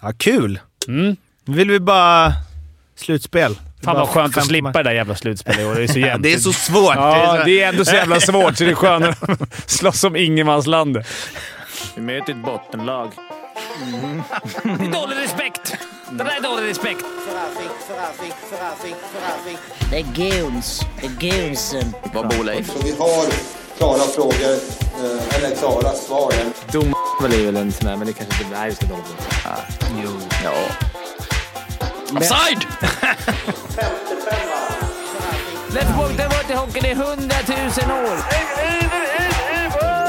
Ja, kul! Mm. Nu vill vi bara... Slutspel. Fan vad skönt att slippa det där jävla slutspelet i år. Det är så jämnt. Det är så svårt! Ja, det är ändå så jävla svårt så det är skönare att slåss om ingenmanslandet. Vi möter ett bottenlag. Det är dålig respekt! Det där är dålig respekt. Det är guns. Det är gunsen. Vad bor Leif? Vi har klara frågor, eh, eller klara svar. Dom är väl en sån där, men det kanske inte är så dåligt. Ja. Offside! Let's walk the water hockeyn i hundratusen år.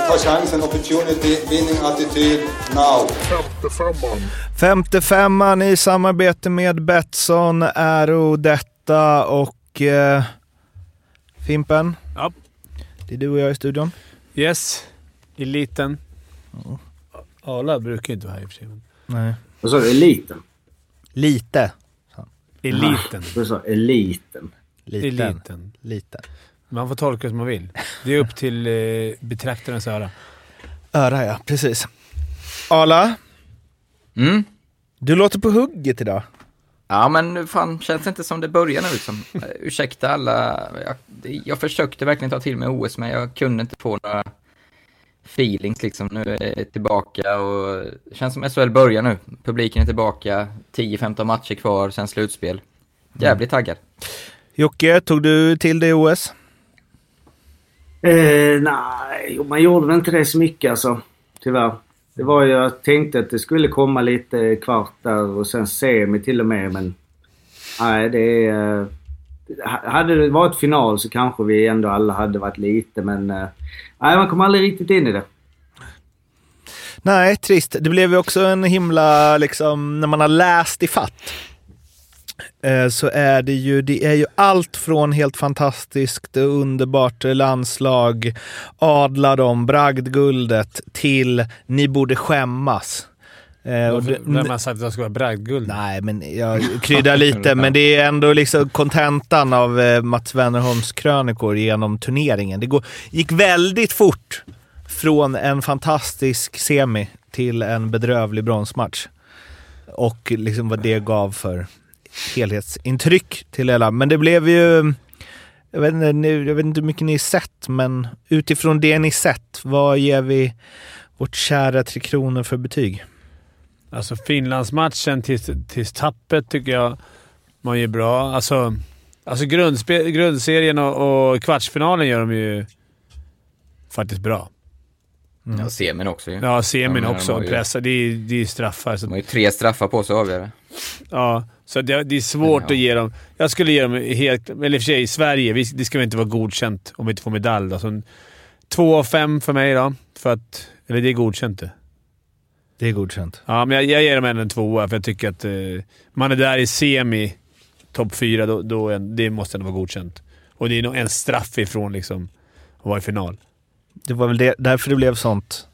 Ta chansen, opportunity, winning attityd, now. Femte femman i samarbete med Betsson, Äro detta och eh, Fimpen. Ja. Det är du och jag i studion. Yes. Eliten. Arla brukar ju inte vara här i och för sig. Nej. Vad sa du? Eliten? Lite. Eliten. Du sa eliten. Liten. Eliten. Lite. Man får tolka det som man vill. Det är upp till eh, betraktarens öra. Öra ja, precis. Arla, Mm. du låter på hugget idag. Ja, men nu fan känns det inte som det börjar nu liksom. Ursäkta alla. Jag, jag försökte verkligen ta till mig OS, men jag kunde inte få några feelings liksom. Nu är det tillbaka och det känns som SHL börjar nu. Publiken är tillbaka, 10-15 matcher kvar, sen slutspel. Jävligt taggad. Jocke, tog du till dig OS? Eh, nej, man gjorde väl inte det så mycket alltså. Tyvärr. Det var ju, jag tänkte att det skulle komma lite kvart där och sen semi till och med men... Nej, det är... Eh, hade det varit final så kanske vi ändå alla hade varit lite men... Eh, nej, man kom aldrig riktigt in i det. Nej, trist. Det blev ju också en himla, liksom, när man har läst i fatt så är det ju, det är ju allt från helt fantastiskt, underbart landslag, adla dem, bragdguldet, till ni borde skämmas. Eh, och Vem har sagt att det ska vara bragdguld? Nej, men jag kryddar lite, men det är ändå liksom kontentan av eh, Mats Wennerholms krönikor genom turneringen. Det går, gick väldigt fort från en fantastisk semi till en bedrövlig bronsmatch. Och liksom vad det gav för helhetsintryck till hela. Men det blev ju... Jag vet, inte, jag vet inte hur mycket ni sett, men utifrån det ni sett, vad ger vi vårt kära Tre Kronor för betyg? Alltså Finlandsmatchen tills, tills tappet tycker jag man gör bra. Alltså, alltså grundserien och, och kvartsfinalen gör de ju faktiskt bra. Ja, semin också ju. Ja, semin Ja, också. de Pressa. Det är, det är straffar. De Så, har ju tre straffar på sig att avgöra. ja, så det, det är svårt Ja. att ge dem... Jag skulle ge dem helt... Eller i och för sig, i Sverige, vi, det ska väl inte vara godkänt om vi inte får medalj. Då. Så, två av fem för mig då. För att... Eller det är godkänt det. Det är godkänt. Ja, men jag, jag ger dem ändå en tvåa, för jag tycker att eh, man är där i semi, topp fyra, då, då det måste ändå vara godkänt. Och det är nog en straff ifrån liksom, att vara i final. Det var väl det, därför det blev sånt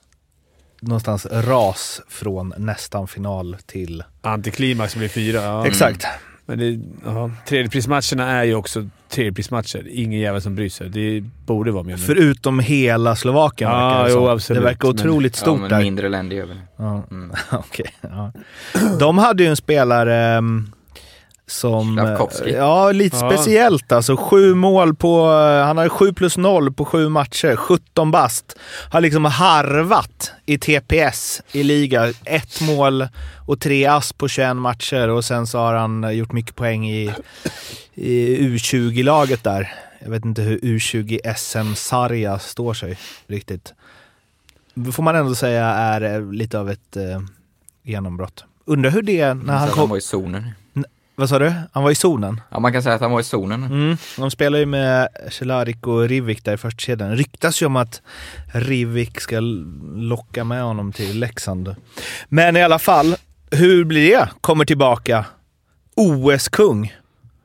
någonstans ras från nästan final till... Antiklimax blir fyra. Ja. Exakt. Men det, ja, tredjeprismatcherna är ju också tredjeprismatcher. Ingen jävel som bryr sig. Det borde vara mer nu. Förutom hela Slovakien Ja, verkar det jo, som. absolut, Det verkar men- otroligt Ja, stort men där. mindre länder gör väl det. Ja. Mm. Okej, ja. De hade ju en spelare ehm, som... Eh, Ja, lite Ja. speciellt alltså. Sju mål på... eh, Han hade sju plus noll på sju matcher. 17 bast. Har liksom harvat i TPS i liga. Ett mål och tre ass på 21 matcher och sen så har han gjort mycket poäng i, i U20-laget där. Jag vet inte hur U20 SM-Sarja står sig riktigt. Det får man ändå säga är eh, lite av ett eh, genombrott. Undrar hur det är när han han kom... var i zonen. Vad sa du? Han var i zonen? Ja, man kan säga att han var i zonen. Mm. De spelar ju med Cehlárik och Rivik där i första kedjan. Ryktas ju om att Rivik ska locka med honom till Leksand. Men i alla fall, hur blir det? Kommer tillbaka. OS-kung.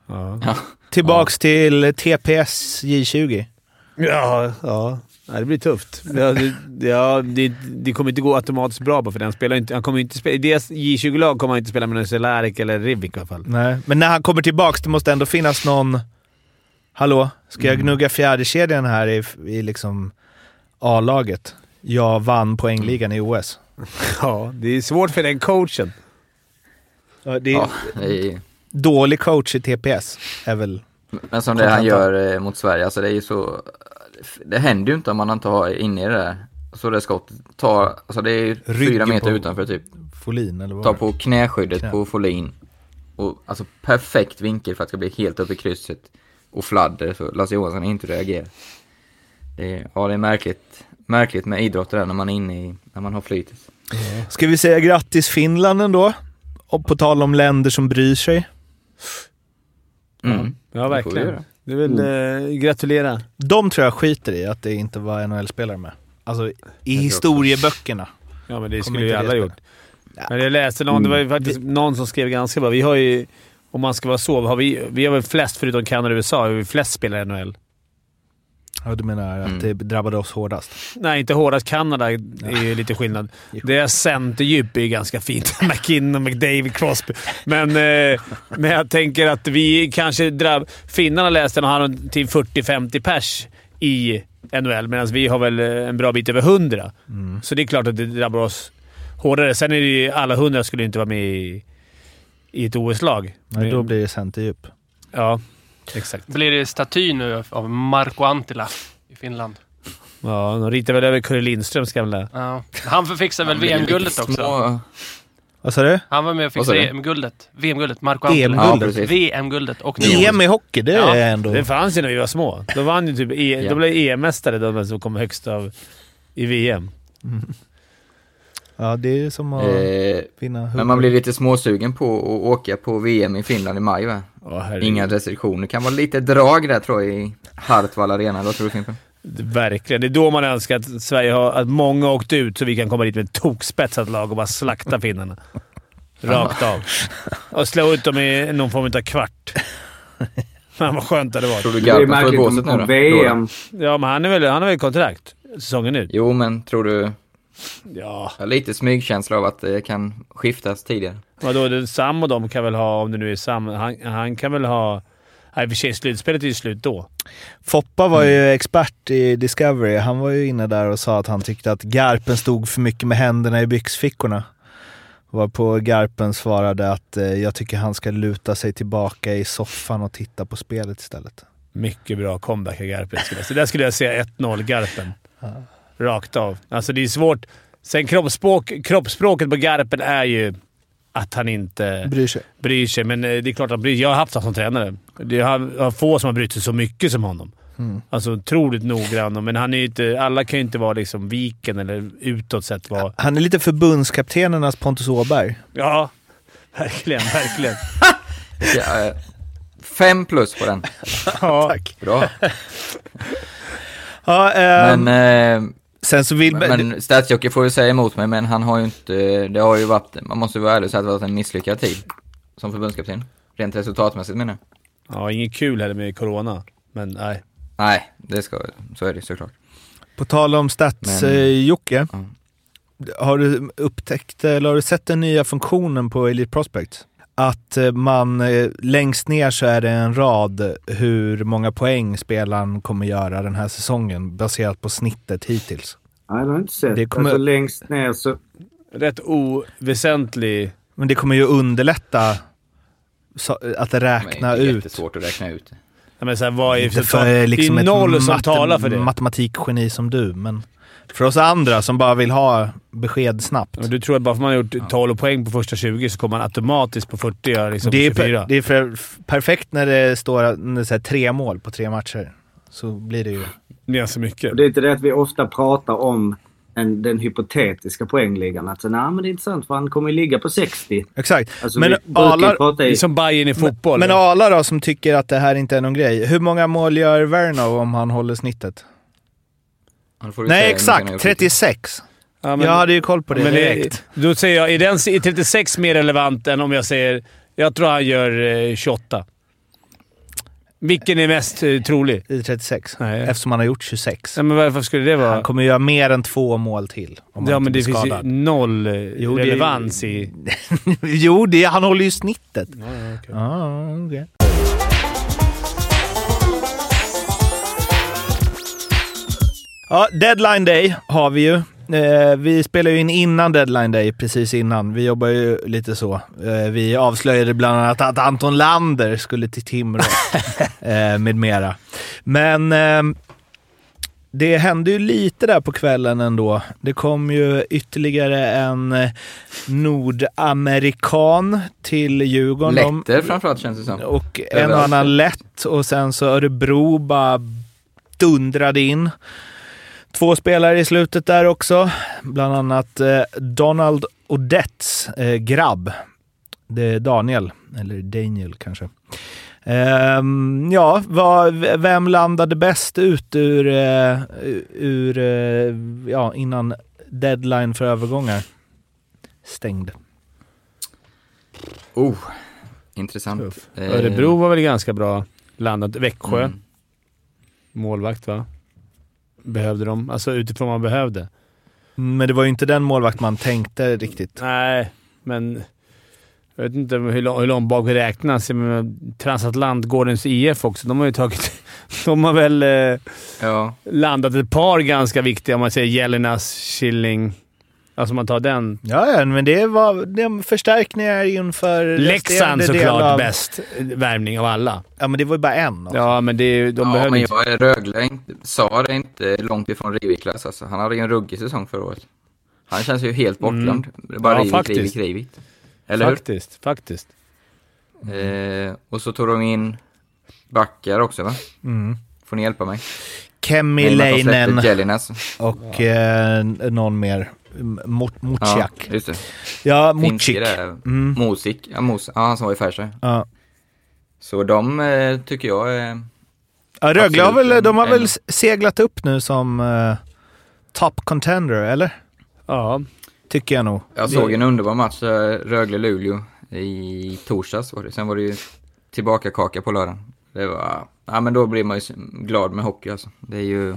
Ja. Ja. Tillbaks till TPS J20. Ja, ja. Nej, det blir tufft. Ja, det, ja, det, det kommer inte gå automatiskt bra bara för den spelar inte, han kommer inte spela, I deras J20-lag kommer han inte spela med någon Cehlárik eller Rivik i alla fall. Nej, men när han kommer tillbaks, det måste ändå finnas någon... Hallå? Ska jag gnugga fjärdekedjan här i, i liksom A-laget? Jag vann poängligan i OS. Ja, det är svårt för den coachen. Ja, det är Ja, det dålig coach i TPS, är väl... men som det han gör eh, mot Sverige, alltså det är ju så... Det händer ju inte om man inte har inne i det där. Så det skottet tar, alltså det är Ryggen fyra meter utanför typ. Folin, eller vad Ta var det? på knäskyddet Knä. på Folin. Och alltså perfekt vinkel för att det ska bli helt upp i krysset. Och fladder så Lasse Johansson inte reagerar. Det är, ja, det är märkligt, märkligt med idrott där när man är inne i, när man har flytet. Ska vi säga grattis Finland ändå? Och på tal om länder som bryr sig. Mm. Ja, verkligen. Det är väl eh, gratulera. De tror jag skiter i att det inte var NHL-spelare med. Alltså i historieböckerna. Ja, men det Kommer skulle ju inte alla gjort. Men jag läste någon, det var ju faktiskt någon som skrev ganska bra. Vi har ju, om man ska vara så, har vi, vi har väl flest, förutom Kanada och USA, har vi flest spelare i NHL. Ja, du menar att Mm. det drabbade oss hårdast? Nej, inte hårdast. Kanada är ju lite skillnad. Deras centerdjup är ju ganska fint. McKinnon, McDavid, Crosby. Men, eh, men jag tänker att vi kanske drabb... Finnarna läste att har till 40-50 pers i NHL, medan vi har väl en bra bit över 100. Så det är klart att det drabbar oss hårdare. Sen är det ju, alla 100 skulle inte vara med i, i ett OS-lag. Nej, då blir det centerdjup. Ja, exakt. Blir det staty nu av Marco Antila i Finland? Ja, de ritar väl över Curre Lindströms gamla... Ja. Han förfixade väl VM-guldet också? Små, Vad sa du? Han var med och fixade? VM-guldet. VM-guldet. Marco Antila. ja. VM-guldet och nu EM i hockey, det Ja, är ändå... Det fanns ju när vi var små. Då vann ju typ e- Ja. Då blev EM-mästare de som kom högst av i VM. Ja, det är som att eh, vinna men man blir lite småsugen på att åka på VM i Finland i maj va? Åh, herregud. Inga restriktioner. kan vara lite drag där tror jag i Hartwall Arena. Vad tror du Fimpen? Verkligen. Det är då man önskar att Sverige har... Att många åkt ut så vi kan komma dit med ett tokspetsat lag och bara slakta finnarna. Rakt av. Och slå ut dem i någon form av kvart. Fan vad skönt det hade varit. Tror du Det Garpen märkligt båset nu då? VM... Ja, men han, är väl, han har väl kontrakt säsongen ut? Jo, men tror du... Ja. Jag har lite smygkänsla av att det kan skiftas tidigare. Vadå, Sam och de kan väl ha, om det nu är Sam, han, han kan väl ha... Nej, för sig, slutspelet är ju slut då. Foppa var ju expert i Discovery. Han var ju inne där och sa att han tyckte att Garpen stod för mycket med händerna i byxfickorna. Var på Garpen svarade att eh, jag tycker han ska luta sig tillbaka i soffan och titta på spelet istället. Mycket bra comeback av Garpen. säga. Där skulle jag säga 1-0 Garpen. Rakt av. Alltså det är svårt. Sen kroppsspråk, kroppsspråket på Garpen är ju att han inte Bryr sig. bryr sig. Men eh, det är klart att han bryr sig. Jag har haft honom som tränare. Det jag har få som har brytt sig så mycket som honom. Mm. Alltså otroligt noggrann. Men han är ju inte, alla kan ju inte vara liksom viken eller utåt sett vara... Han är lite förbundskaptenernas Pontus Åberg. Ja, verkligen. Verkligen. Ja, eh, fem plus på den. Ja. Tack. Bra. Ja, ehm, Men, eh, sen så vill... men Statsjocke får ju säga emot mig, men han har ju inte... Det har ju varit... Man måste ju vara ärlig och säga att det har varit en misslyckad tid som förbundskapten. Rent resultatmässigt menar jag. ja, inget kul heller med corona. Men nej. Nej, det ska... Så är det såklart. På tal om stats, Men- eh. Ja. Har du upptäckt, eller har du sett den nya funktionen på Elite Prospect? Att eh, man, eh, längst ner så är det en rad hur många poäng spelaren kommer göra den här säsongen baserat på snittet hittills. Nej, det har jag inte sett. Det kommer- Alltså längst ner så... Rätt oväsentlig... Men det kommer ju underlätta att räkna det är ut. jättesvårt att räkna ut. Ja, men så här, vad är för, för liksom det är ett noll som talar för det. matematikgeni som du, men för oss andra som bara vill ha besked snabbt. Men du tror att bara för att man har gjort 12 poäng på första 20 så kommer man automatiskt på 40 göra liksom det, är 24? per, det är för, perfekt när det står när det så tre mål på tre matcher. Så blir det ju... Ganska mycket. Och det är inte det att vi ofta pratar om en, den hypotetiska poängligan. Att så, nej, men det är intressant för han kommer ju ligga på 60. Exakt. Alltså, men vi brukar Ala, prata Det är i... som Bayern i fotboll. men va? Ala då, som tycker att det här inte är någon grej. Hur många mål gör Vernov om han håller snittet? Han får ju Nej, exakt. gjort hittills. 36. Ja, men- jag hade ju koll på det men det- direkt. Då säger jag, är, den, är 36 mer relevant än om jag säger... Jag tror han gör eh, 28. Vilken är mest eh, trolig? I 36. Nej. Eftersom han har gjort 26. Nej, men varför skulle det vara... Han kommer göra mer än två mål till. Om ja, han men inte det blir finns ju skadad. noll eh, Jo, det- relevans i... jo, det, han håller ju snittet. Ja, ja, okej. Ja, Ja, deadline day har vi ju. Eh, vi spelar ju in innan deadline day, precis innan. Vi jobbar ju lite så. Eh, vi avslöjade bland annat att Anton Lander skulle till Timrå eh, med mera. Men eh, det hände ju lite där på kvällen ändå. Det kom ju ytterligare en eh, nordamerikan till Djurgården. De- Lätter framförallt känns det som. och en och annan lätt och sen så Örebro bara dundrade in. Två spelare i slutet där också. Bland annat eh, Donald Odets eh, grabb. Det är Daniel, eller Daniel kanske. Ehm, ja, vad, vem landade bäst ut ur, eh, ur eh, ja, innan deadline för övergångar? Stängd. Oh, intressant. Tuff. Eh, Örebro var väl ganska bra landat. Växjö, mm. målvakt va? Behövde de. Alltså utifrån vad man behövde. Men det var ju inte den målvakt man tänkte riktigt. Nej, men jag vet inte hur, lång- hur långt bak vi räknas. Transatlantgårdens IF också. De har ju tagit... De har väl eh, Ja, landat ett par ganska viktiga, om man säger Jelinas, Killing. Alltså man tar den. Ja, ja, men det var det är förstärkningar inför Leksand såklart av- bäst värvning av alla. Ja, men det var ju bara en. Också. Ja, men det de ja behöver men inte... jag är Rögle, Sar är inte långt ifrån Rivik-klass alltså. Han hade ju en ruggig säsong förra året. Han känns ju helt bortglömd. Det är bara Ja, Rivik, faktiskt. Rivik, Rivik. Eller hur? Faktiskt, faktiskt. Eh, och så tog de in backar också va? Mm. Får ni hjälpa mig? Kemi de Leinen och eh, någon mer. Mot Ja, just det. Ja, där. Mm. Mosik, ja, Mos, ja han som var i Färjestad. Ja. Så de eh, tycker jag är... Ja, Rögle har väl, de har en- väl seglat upp nu som eh, top contender, eller? Ja. Tycker jag nog. Jag såg en underbar match, eh, Rögle-Luleå, i torsdags var det. Sen var det ju tillbaka kaka på lördagen. Det var, ja men då blir man ju glad med hockey alltså. Det är ju,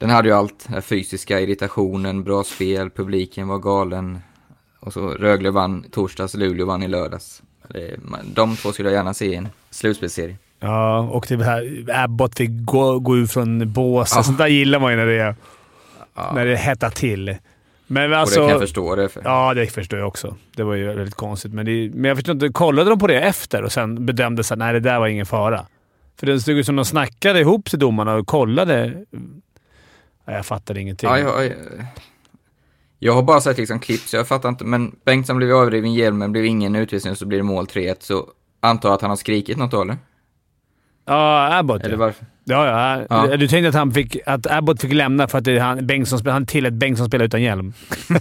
den hade ju allt, den fysiska irritationen, bra spel, publiken var galen. Och så Rögle vann torsdags, Luleå vann i lördags. De två skulle jag gärna se i en slutspelsserie. Ja, och det här Abbott fick gå, gå ut från bås. Ja. Sånt där gillar man ju när det, Ja, när det hettar till. Men och det alltså... kan jag förstå. Det för. Ja, det förstår jag också. Det var ju väldigt konstigt. Men, det, men jag förstår inte, kollade de på det efter och sen bedömde att nej, det där var ingen fara? För det stod ut som de snackade ihop sig domarna och kollade. Ja, jag fattade ingenting. Ja, jag, jag, jag har bara sett liksom klipp, så jag fattar inte. Men Bengtsson blev avriven hjälmen, blev ingen utvisning och så blir det mål 3-1. Så antar jag att han har skrikit något då, eller? Ja, Abbott Eller varför? Ja, ja. Ja. Du tänkte att, han fick, att Abbott fick lämna för att det är han, Bengtsson, han tillät Bengtsson spela utan hjälm.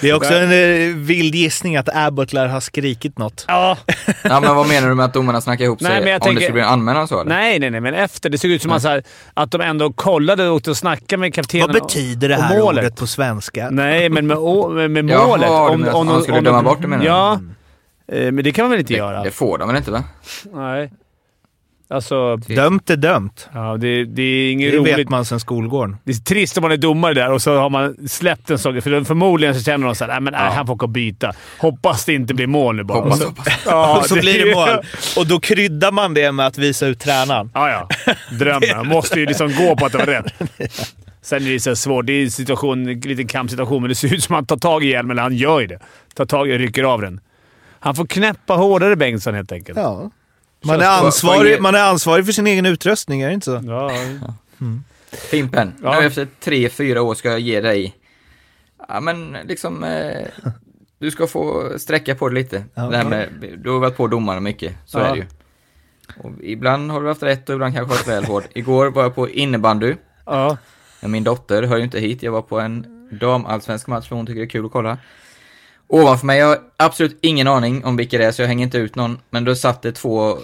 Det är också en eh, vild gissning att Abbott lär ha skrikit något. ja. Ja, men vad menar du med att domarna snackar ihop sig? Nej, men jag Om tänker- det skulle bli en anmälan så, eller? Nej, nej, nej, men efter. Det såg ut som att, så här, att de ändå kollade och åkte och snackade med kaptenen. Vad betyder det här målet. ordet på svenska? Nej, men med, med, med Jaha, målet. du menar att han skulle döma bort det, menar du? Ja. Eh, Men det kan man väl inte göra? Det, det får de väl inte, va? Nej. Alltså, Dömt är dömt. ja, det, det är inget Det roligt. vet man sedan skolgården. Det är trist om man är domare där och så har man släppt en sak. För förmodligen så känner de såhär, nej men nej, Ja. han får gå och byta. Hoppas det inte blir mål nu bara. Hoppas, Och så, hoppas. Ja, och så det- blir det mål. Och då kryddar man det med att visa ut tränaren. Ja, ja. Drömmen. Man måste ju liksom gå på att det var rätt. Sen är det så svårt. Det är en situation, en liten kampsituation, men det ser ut som att han tar tag i hjälmen. Eller han gör ju det. Tar tag i och rycker av den. Han får knäppa hårdare Bengtsson helt enkelt. Ja. Man är, ansvarig, man är ansvarig för sin egen utrustning, är det inte så? Ja. Fimpen, Ja. nu efter tre, fyra år ska jag ge dig... Ja, men liksom... Eh, du ska få sträcka på det lite. Ja. Det här med, du har varit på domarna mycket, så Ja. är det ju. Och ibland har du haft rätt och ibland kanske varit väl hård. Igår var jag på innebandy. ja. Min dotter hör ju inte hit. Jag var på en damallsvensk match för hon tycker det är kul att kolla. Ovanför mig, jag har absolut ingen aning om vilka det är så jag hänger inte ut någon. Men då satt det två eh,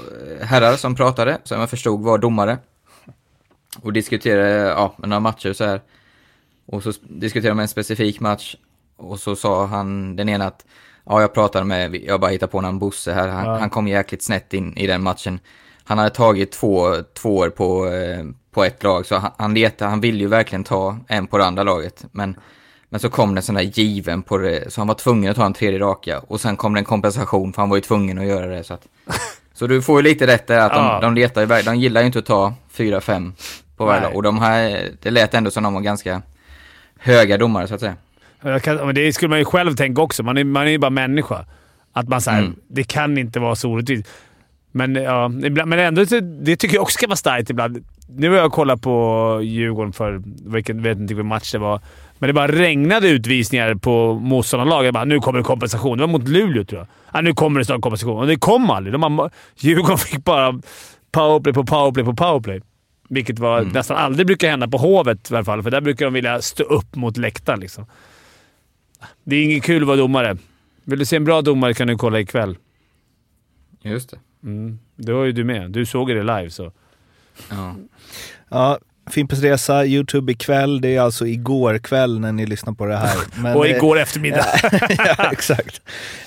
herrar som pratade, som jag förstod var domare. Och diskuterade, ja, några matcher så här. Och så diskuterade de en specifik match. Och så sa han, den ena att, ja jag pratade med, jag bara hittar på någon Bosse här, han, Ja. han kom jäkligt snett in i den matchen. Han hade tagit två, två år på, eh, på ett lag, så han, han letade, han ville ju verkligen ta en på det andra laget. Men, men så kom det en sån där given på det, så han var tvungen att ta en tredje raka. Och sen kom det en kompensation, för han var ju tvungen att göra det. Så, att, så du får ju lite rätt där, att de, Ja. de letar verk- de gillar ju inte att ta fyra, fem på varje lag. Och de här, det lät ändå som de var ganska höga domare, så att säga. Kan, det skulle man ju själv tänka också. Man är, man är ju bara människa. Att man säger Mm. det kan inte vara så orättvist. Men, ja, ibland, men ändå, det tycker jag också ska vara starkt ibland. Nu har jag kollat på Djurgården för, vilken, vet inte vilken match det var, men det bara regnade utvisningar på motståndarlaget. Jag bara, Nu kommer det kompensation. Det var mot Luleå tror jag. Ja, nu kommer det snart kompensation. Och det kom aldrig. De har, Djurgården fick bara powerplay på powerplay på powerplay. Vilket var, nästan aldrig brukar hända på Hovet i alla fall, för där brukar de vilja stå upp mot läktaren. Liksom. Det är inget kul att vara domare. Vill du se en bra domare kan du kolla ikväll. Just det. Mm. Det var ju du med. Du såg det live, så... Ja. Ja, Fimpens Resa, YouTube ikväll. Det är alltså igår kväll när ni lyssnar på det här. Men, Och eh, igår eftermiddag. ja, exakt.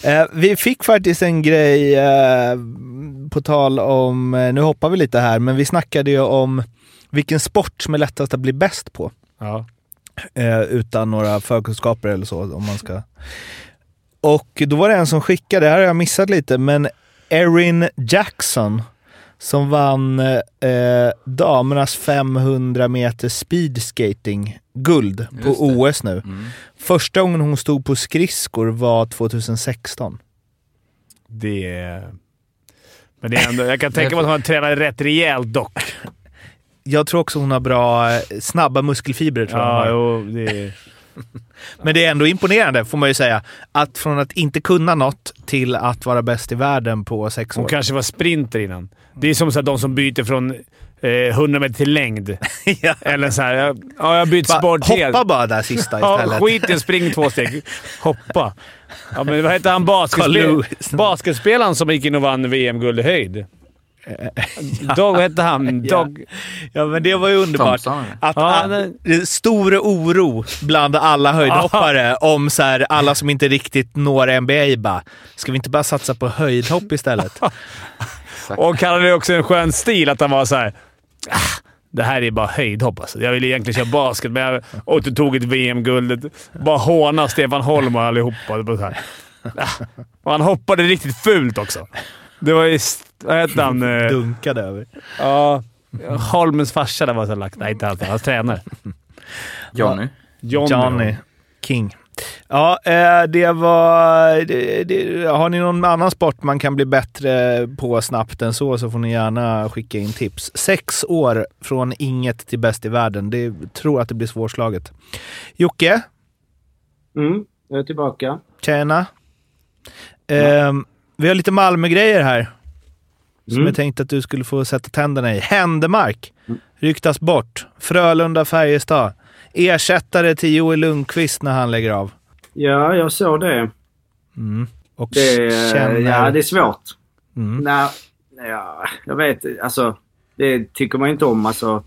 Eh, vi fick faktiskt en grej eh, på tal om, eh, nu hoppar vi lite här, men vi snackade ju om vilken sport som är lättast att bli bäst på. ja. Eh, utan några förkunskaper eller så. Om man ska. Och då var det en som skickade, det här har jag missat lite, men Erin Jackson som vann eh, damernas 500 meter speedskating guld på. OS nu. Mm. Första gången hon stod på skridskor var 2016. Det är... Men det är ändå, jag kan tänka mig att hon tränar rätt rejält dock. Jag tror också hon har bra, eh, snabba muskelfibrer. Tror jag Ja, har. jo, det är... Men det är ändå imponerande, får man ju säga. Att från att inte kunna något till att vara bäst i världen på sex år. Hon kanske var sprinter innan. Det är som så de som byter från eh, 100 meter till längd. ja. Eller så här, jag- ja, jag byter sport helt. hoppa bara där sista Ja, istället. skit i att springa två steg. Hoppa. Ja, men vad heter han basketspel basketspelaren som gick in och vann VM-guld i höjd? Dog, vad hette han? Ja. Dog... Ja, men det var ju underbart. Att, Ja, att, det stor oro bland alla höjdhoppare om så här, alla som inte riktigt når NBA bara, ska vi inte bara satsa på höjdhopp istället? Och han hade också en skön stil att han var så här. "Ah, Det här är bara höjdhopp alltså. Jag ville egentligen köra basket, men jag tog ett VM-guld. Bara håna Stefan Holm och allihopa. Det. Ah. Och han hoppade riktigt fult också. Det var ju... Vad hette han? Eh, Dunkade över. Ja. Holmens farsa där var så lagt. Nej, inte han. Hans tränare. Johnny. Johnny. Johnny King. Ja, eh, det var... Det, det, har ni någon annan sport man kan bli bättre på snabbt än så, så får ni gärna skicka in tips. Sex år från inget till bäst i världen. Det tror att det blir svårslaget. Jocke, Mm, jag är tillbaka. tjena. Eh, vi har lite Malmö-grejer här. Som Mm. jag tänkte att du skulle få sätta tänderna i. Händemark ryktas bort. Frölunda-Färjestad. Ersättare till Joel Lundqvist när han lägger av. Ja, jag såg det. Mm. Och det känner... Ja, det är svårt. Mm. Nej, ja, jag vet alltså. Det tycker man inte om. Alltså,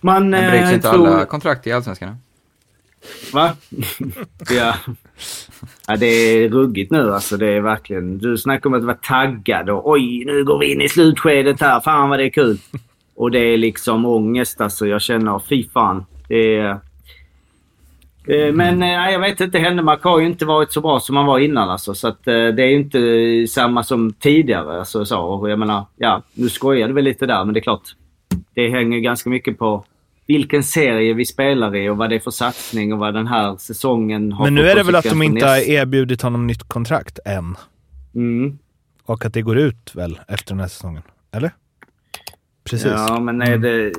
man Men bryts eh, inte tror... alla kontrakt i Allsvenskan? Va? ja. ja. Det är ruggigt nu alltså. Det är verkligen... Du snackar om att vara taggad och oj, nu går vi in i slutskedet här. Fan vad det är kul. Och det är liksom ångest alltså. Jag känner, fy fan. Det är... Mm. Men eh, jag vet inte, Händemark har ju inte varit så bra som han var innan alltså. Så att, eh, det är ju inte samma som tidigare. Alltså, så. Och jag menar, ja, nu skojade vi lite där men det är klart. Det hänger ganska mycket på vilken serie vi spelar i och vad det är för satsning och vad den här säsongen har Men nu är det väl att de inte har erbjudit honom nytt kontrakt än. Mm. Och att det går ut väl efter den här säsongen? Eller? Precis. Ja, men är det...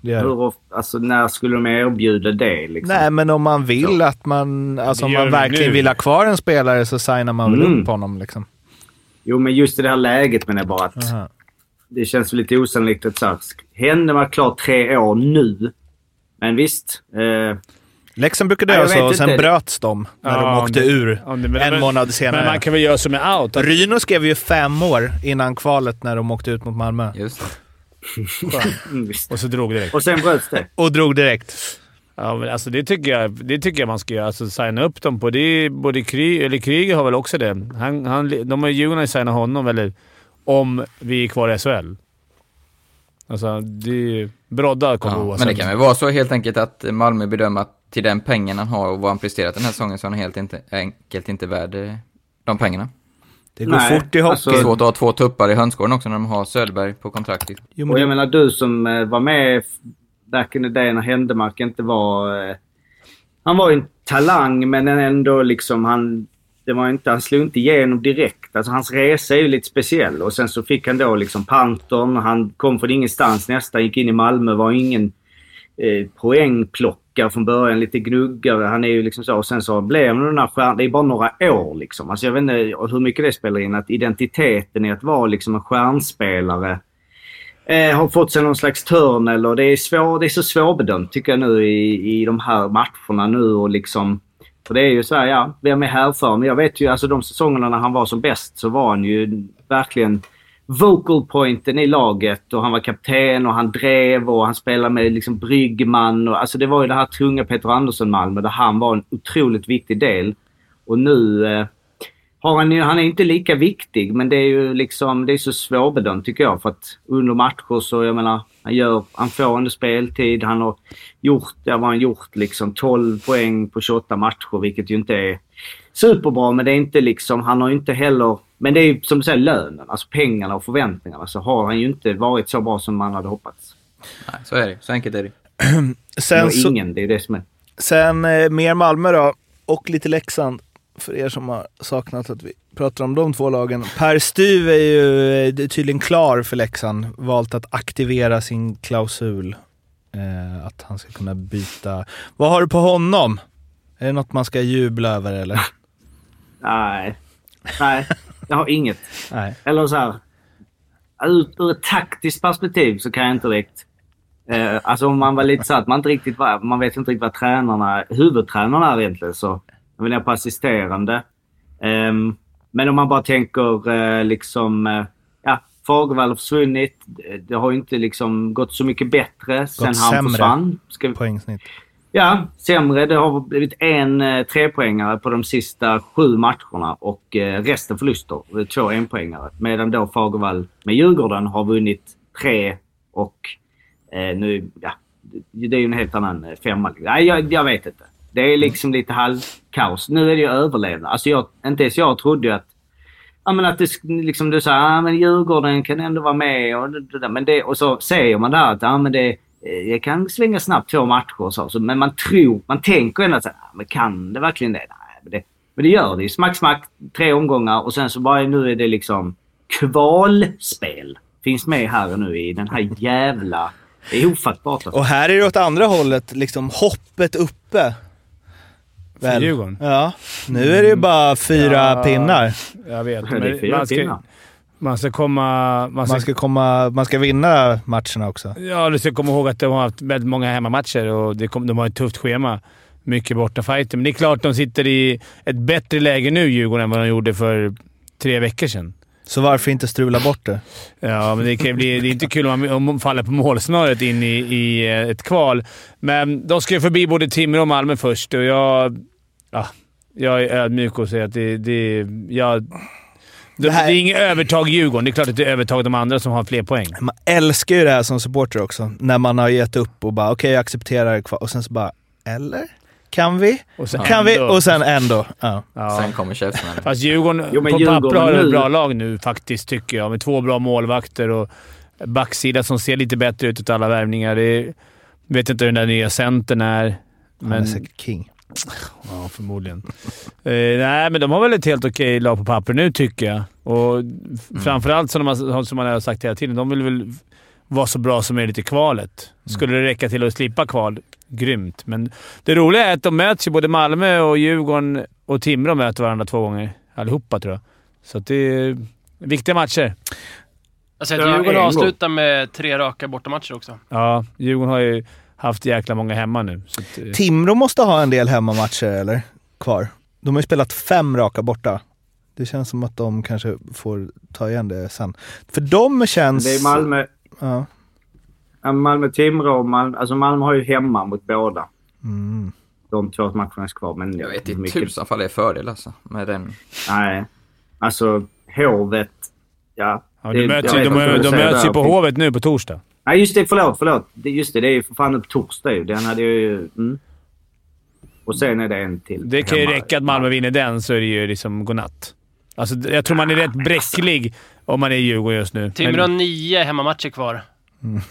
det är. Hur, of- alltså, när skulle de erbjuda det? Liksom? Nej, men om man vill att man... Alltså om Det man verkligen nu. vill ha kvar en spelare så signar man väl Mm. upp honom liksom. Jo, men just i det här läget menar jag bara att Aha. Det känns lite osannolikt att så här, Händemark klar tre år nu. Men visst. Eh, Leksand brukade göra jag så vet och sen inte. bröts de när Ja, de åkte det- ur Ja, det- en men- månad senare. Men man kan väl göra som med out. Att, Ryno skrev ju fem år innan kvalet när de åkte ut mot Malmö. Just det. mm, och så drog det direkt. Och sen bröts det. Och drog direkt. Ja, men alltså det tycker jag, det tycker jag man ska göra. Alltså signa upp dem på det. Både Kry, eller Kryger har väl också det. Han, han, de har Djurgården har ju signat honom, eller om vi är kvar i SHL. Alltså, det är ju... Brodda kommer Ja, oavsett. men det kan väl vara så helt enkelt att Malmö bedömer att till den pengen han har och vad han presterat den här säsongen så är han helt inte, enkelt inte värd eh, de pengarna. Det går Nej, fort i hockey. alltså- Det är svårt att ha två tuppar i hönsgården också när de har Söderberg på kontrakt. Jo, Och jag menar du som eh, var med back in the day när Händemark inte var... Eh, han var ju en talang, men ändå liksom han... Det var inte, han slog inte igenom direkt. Alltså hans resa är ju lite speciell. Och sen så fick han då liksom Pantern. Han kom från ingenstans nästan, gick in i Malmö, var ingen eh, poängplockare från början. Lite gnuggare. Han är ju liksom så. Och sen så blev han den här stjärnan. Det är bara några år liksom. Alltså jag vet inte hur mycket det spelar in. Att identiteten i att vara liksom en stjärnspelare eh, har fått sig någon slags törn eller det är, svår, det är så svårbedömt tycker jag nu i, i de här matcherna nu och liksom... För det är ju så här, ja, vem är härför? Men jag vet ju, alltså de säsongerna när han var som bäst så var han ju verkligen vocal pointen i laget och han var kapten och han drev och han spelade med liksom Bryggman. Och, alltså det var ju det här tunga Peter Andersson-Malmö där han var en otroligt viktig del. Och nu eh, har han ju, han är inte lika viktig men det är ju liksom, det är så svårbedömt tycker jag för att under matcher så, jag menar, han gör, han får ändå speltid. Han har gjort, ja vad han gjort liksom 12 poäng på 28 matcher vilket ju inte är superbra men det är inte liksom, han har inte heller, men det är som du säger lönen, alltså pengarna och förväntningarna så har han ju inte varit så bra som man hade hoppats. Nej, så är det. Så enkelt är det. Sen, så, ingen, det är det som är. sen eh, mer Malmö då, och lite Leksand. För er som har saknat att vi pratar om de två lagen. Per Stuv är ju eh, tydligen klar för Leksand. Valt att aktivera sin klausul. Eh, att han ska kunna byta. Vad har du på honom? Är det något man ska jubla över eller? Nej. Nej, jag har inget. Nej. Eller så här. Ur, ur ett taktiskt perspektiv så kan jag inte direkt... Eh, alltså om man var lite så att man inte riktigt var, man vet inte riktigt vad tränarna, huvudtränarna är egentligen så. Jag vill jag på assisterande. Ehm, men om man bara tänker eh, liksom... Eh, ja, Fagervall har försvunnit. Det- har ju inte liksom gått så mycket bättre sen han sämre. försvann. Ska, Poängsnitt. Ja, sämre. Det har blivit en eh, trepoängare på de sista sju matcherna och eh, resten förluster. Två enpoängare. Medan då Fagervall med Djurgården har vunnit tre och eh, nu... Ja, det är ju en helt annan eh, femma. Nej, jag, jag vet inte. Det är liksom lite halvkaos. Nu är det ju överlevnad. Alltså jag, inte ens jag trodde ju att Ja men att det liksom du sa ja men Djurgården kan ändå vara med och det, det där. Men det, och så säger man där att ja men det, eh, det kan svänga snabbt två matcher och så. så men man tror, man tänker ändå att så här, ja, men kan det verkligen det? Nej, men det, men det gör det ju. Smack, smack, tre omgångar och sen så bara nu är det liksom kvalspel. Finns med här nu i den här jävla... Det är ofattbart. Alltså. Och här är det åt andra hållet, liksom hoppet uppe. För Djurgården? Ja. Nu är det ju bara fyra Ja. pinnar. Jag vet. Det är Men fyra man, ska, pinnar. man ska komma... Man ska, Man ska, komma, man ska vinna matcherna också. Ja, du ska komma ihåg att de har haft väldigt många hemmamatcher och det kom, de har ett tufft schema. Mycket bortafajter. Men det är klart de sitter i ett bättre läge nu, Djurgården, än vad de gjorde för tre veckor sedan. Så varför inte strula bort det? Ja, men det, kan bli, det är inte kul om man, faller på målsnöret in i, i eh, ett kval. Men de ska ju förbi både Timrå och Malmö först och jag... Ja, jag är ödmjuk och säger att det... det jag, det, här- det är inget övertag Djurgården. Det är klart att det är övertag de andra som har fler poäng. Man älskar ju det här som supporter också. När man har gett upp och bara okej, jag accepterar kvar. Och sen så bara, eller? Kan vi? Och sen Kan vi? Och sen ändå. Ja. Ja. Sen kommer käftsmällen. Fast Djurgården Jo, men på Djurgården papper har ett bra lag nu faktiskt, tycker jag. Med två bra målvakter och backsida som ser lite bättre ut utav alla värvningar. Det är, vet inte hur den där nya centern är. Han är Men, säkert king. ja, förmodligen. eh, nej, men de har väl ett helt okej lag på papper nu, tycker jag. Och f- framförallt, som, de har, som man har sagt hela tiden, de vill väl vara så bra som möjligt i kvalet. Skulle det räcka till att slippa kval, grymt. Men det roliga är att de möts ju. Både Malmö och Djurgården och Timrå möter varandra två gånger. Allihopa, tror jag. Så att det är viktiga matcher. Jag säger Ja, att Djurgården en avslutar med tre raka bortamatcher också. Ja, Djurgården har ju haft jäkla många hemma nu. Så att, eh, Timrå måste ha en del hemmamatcher, eller? Kvar. De har ju spelat fem raka borta. Det känns som att de kanske får ta igen det sen. För de känns... Det är Malmö, Ja. Malmö-Timrå och Malmö. Alltså Malmö har ju hemma mot båda. Mm. De två matcherna är kvar. Men Jag vet i mycket- tusan fall det är fördel alltså. Med den. Nej. Alltså, Hovet. Ja. ja, det- de möts, ju- de, inte de, möts ju på Hovet nu på torsdag. Nej, just det. Förlåt, förlåt. Just det, det är ju för fan upp torsdag ju. Den hade ju... Mm. Och sen är det en till. Det kan ju hemma. räcka att Malmö vinner den, så är det ju liksom godnatt. Alltså, jag tror man är rätt bräcklig om man är i Djurgården just nu. Timrå har nio hemmamatcher kvar.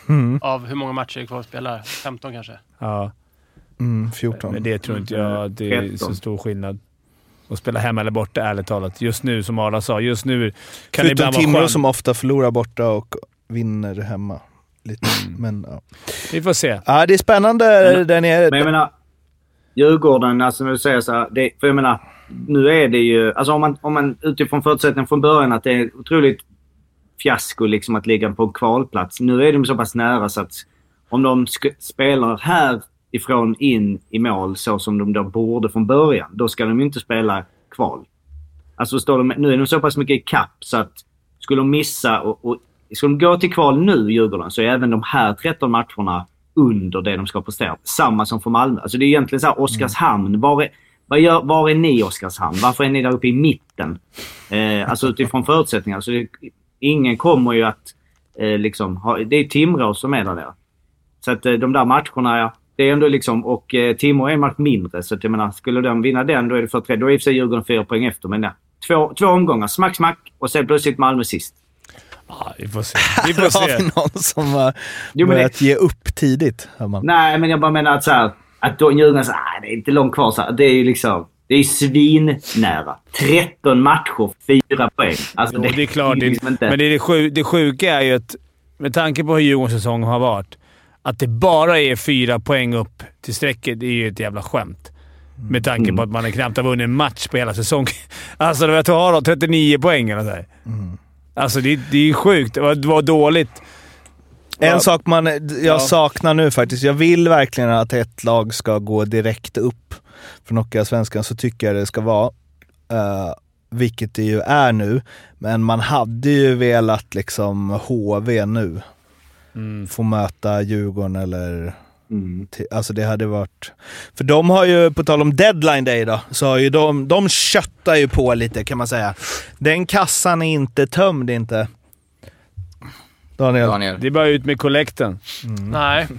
Mm. Av hur många matcher är kvar att spela? 15 kanske? Ja. Mm, 14. Men det tror inte jag att det är så 13. stor skillnad. Att spela hemma eller borta, ärligt talat. Just nu, som Arla sa, just nu kan det Förutom ibland vara Timrå som ofta förlorar borta och vinner hemma. Lite. Mm. Men, ja. Vi får se. ja, det är spännande Men- där nere. Men jag menar, Djurgården, alltså när du säger så här, det, för jag menar, nu är det ju, alltså om man, om man utifrån förutsättningen från början att det är ett otroligt fiasko liksom att ligga på en kvalplats. Nu är de så pass nära så att om de sk- spelar härifrån in i mål så som de då borde från början, då ska de ju inte spela kval. Alltså står de, nu är de så pass mycket i kapp så att skulle de missa och, och skulle de gå till kval nu, Djurgården, så är även de här 13 matcherna under det de ska prestera. Samma som för Malmö. Alltså det är egentligen så här Oskarshamn. Var är, vad gör, var är ni Oskarshamn? Varför är ni där uppe i mitten? Eh, alltså utifrån förutsättningar. Så det, ingen kommer ju att eh, liksom ha, Det är Timrå som är där nere. Så att eh, de där matcherna, ja. Det är ändå liksom... Och eh, Timrå är en match mindre. Så att jag menar, skulle de vinna den då är det 43. Då är i och för sig Djurgården fyra poäng efter. Men ja. Två, två omgångar. Smack, smack. Och sen plötsligt Malmö sist. Ja, vi får se. Vi Här får har vi se. någon som har Jo, men det- börjat ge upp tidigt. Man. Nej, men jag bara menar att så här, att då Djurgården säger att det är inte långt kvar. Så det är ju liksom... Det är svinnära. 13 matcher, 4 poäng. Alltså, Jo, det är klart. Det, liksom inte... men det, är det, sju, det sjuka är ju att, med tanke på hur Djurgårdens säsong har varit, att det bara är fyra poäng upp till strecket det är ju ett jävla skämt. Med tanke på att man knappt har vunnit en match på hela säsongen. Alltså, jag tror har 39 poäng eller så här. Alltså, det, det är ju sjukt. Det var, det var dåligt. En sak man, jag Ja. saknar nu faktiskt. Jag vill verkligen att ett lag ska gå direkt upp från Hockeyallsvenskan. Så tycker jag det ska vara. Uh, vilket det ju är nu. Men man hade ju velat liksom HV nu. Få möta Djurgården eller... Mm. till- Alltså det hade varit... För de har ju, på tal om deadline day då, så har ju de, de köttar ju på lite kan man säga. Den kassan är inte tömd inte. Daniel. Daniel. Det är bara ut med kollekten. Nej,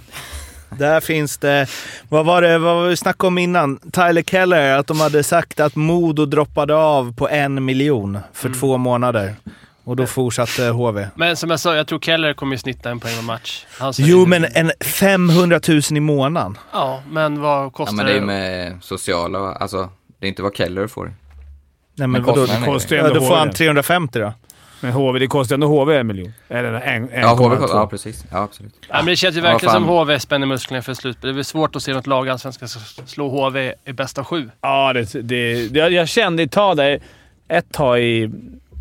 Där finns det... Vad var det vad var vi snackade om innan? Tyler Keller, att de hade sagt att Modo droppade av på en miljon för Mm. två månader. Och då fortsatte HV. men som jag sa, jag tror Keller kommer ju snitta en poäng per match. Jo, ju- men en 500 000 i månaden. Ja, men vad Ja, kostar men det är ju det? med sociala, alltså det är inte vad Keller får. Nej, Men men vadå? Det är- kostar Ja, då får han HV. 350 då. Men HV, det kostar ändå HV en miljon. Eller en, en Ja, HV, ja precis. Ja, absolut. Ja, men det känns ju Ja, verkligen fan. som HV spänner musklerna för slutspel. Det är väl svårt att se något lag som slå HV i bästa sju. Ja, det, det, det, jag kände ett tag där, ett tag i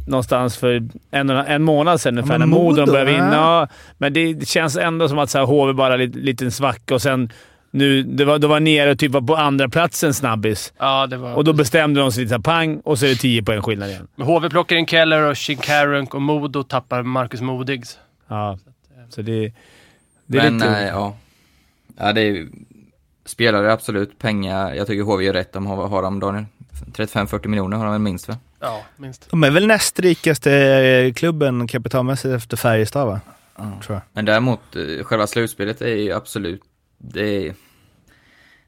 någonstans för en, en månad sedan ungefär, men när Modo började vinna. ja. Ja, Men det känns ändå som att så här, HV bara en liten, liten svacka och sen nu, det var, det var nere och typ var på andra platsen snabbis. Ja, det var... Och då bestämde de sig lite pang och så är det 10 poäng skillnad igen. Men HV plockar in Keller och Shinkarunk och Modo tappar Marcus Modigs. Ja, så det, det är Men lite... eh, ja. Ja, det är ju- spelare absolut. Pengar. Jag tycker HV gör rätt. De har, har de Daniel? 35-40 miljoner har de väl minst va? Ja, minst. De är väl näst rikaste eh, klubben kapitalmässigt efter Färjestad, va? Tror jag. Men däremot, eh, själva slutspelet är ju absolut, det är,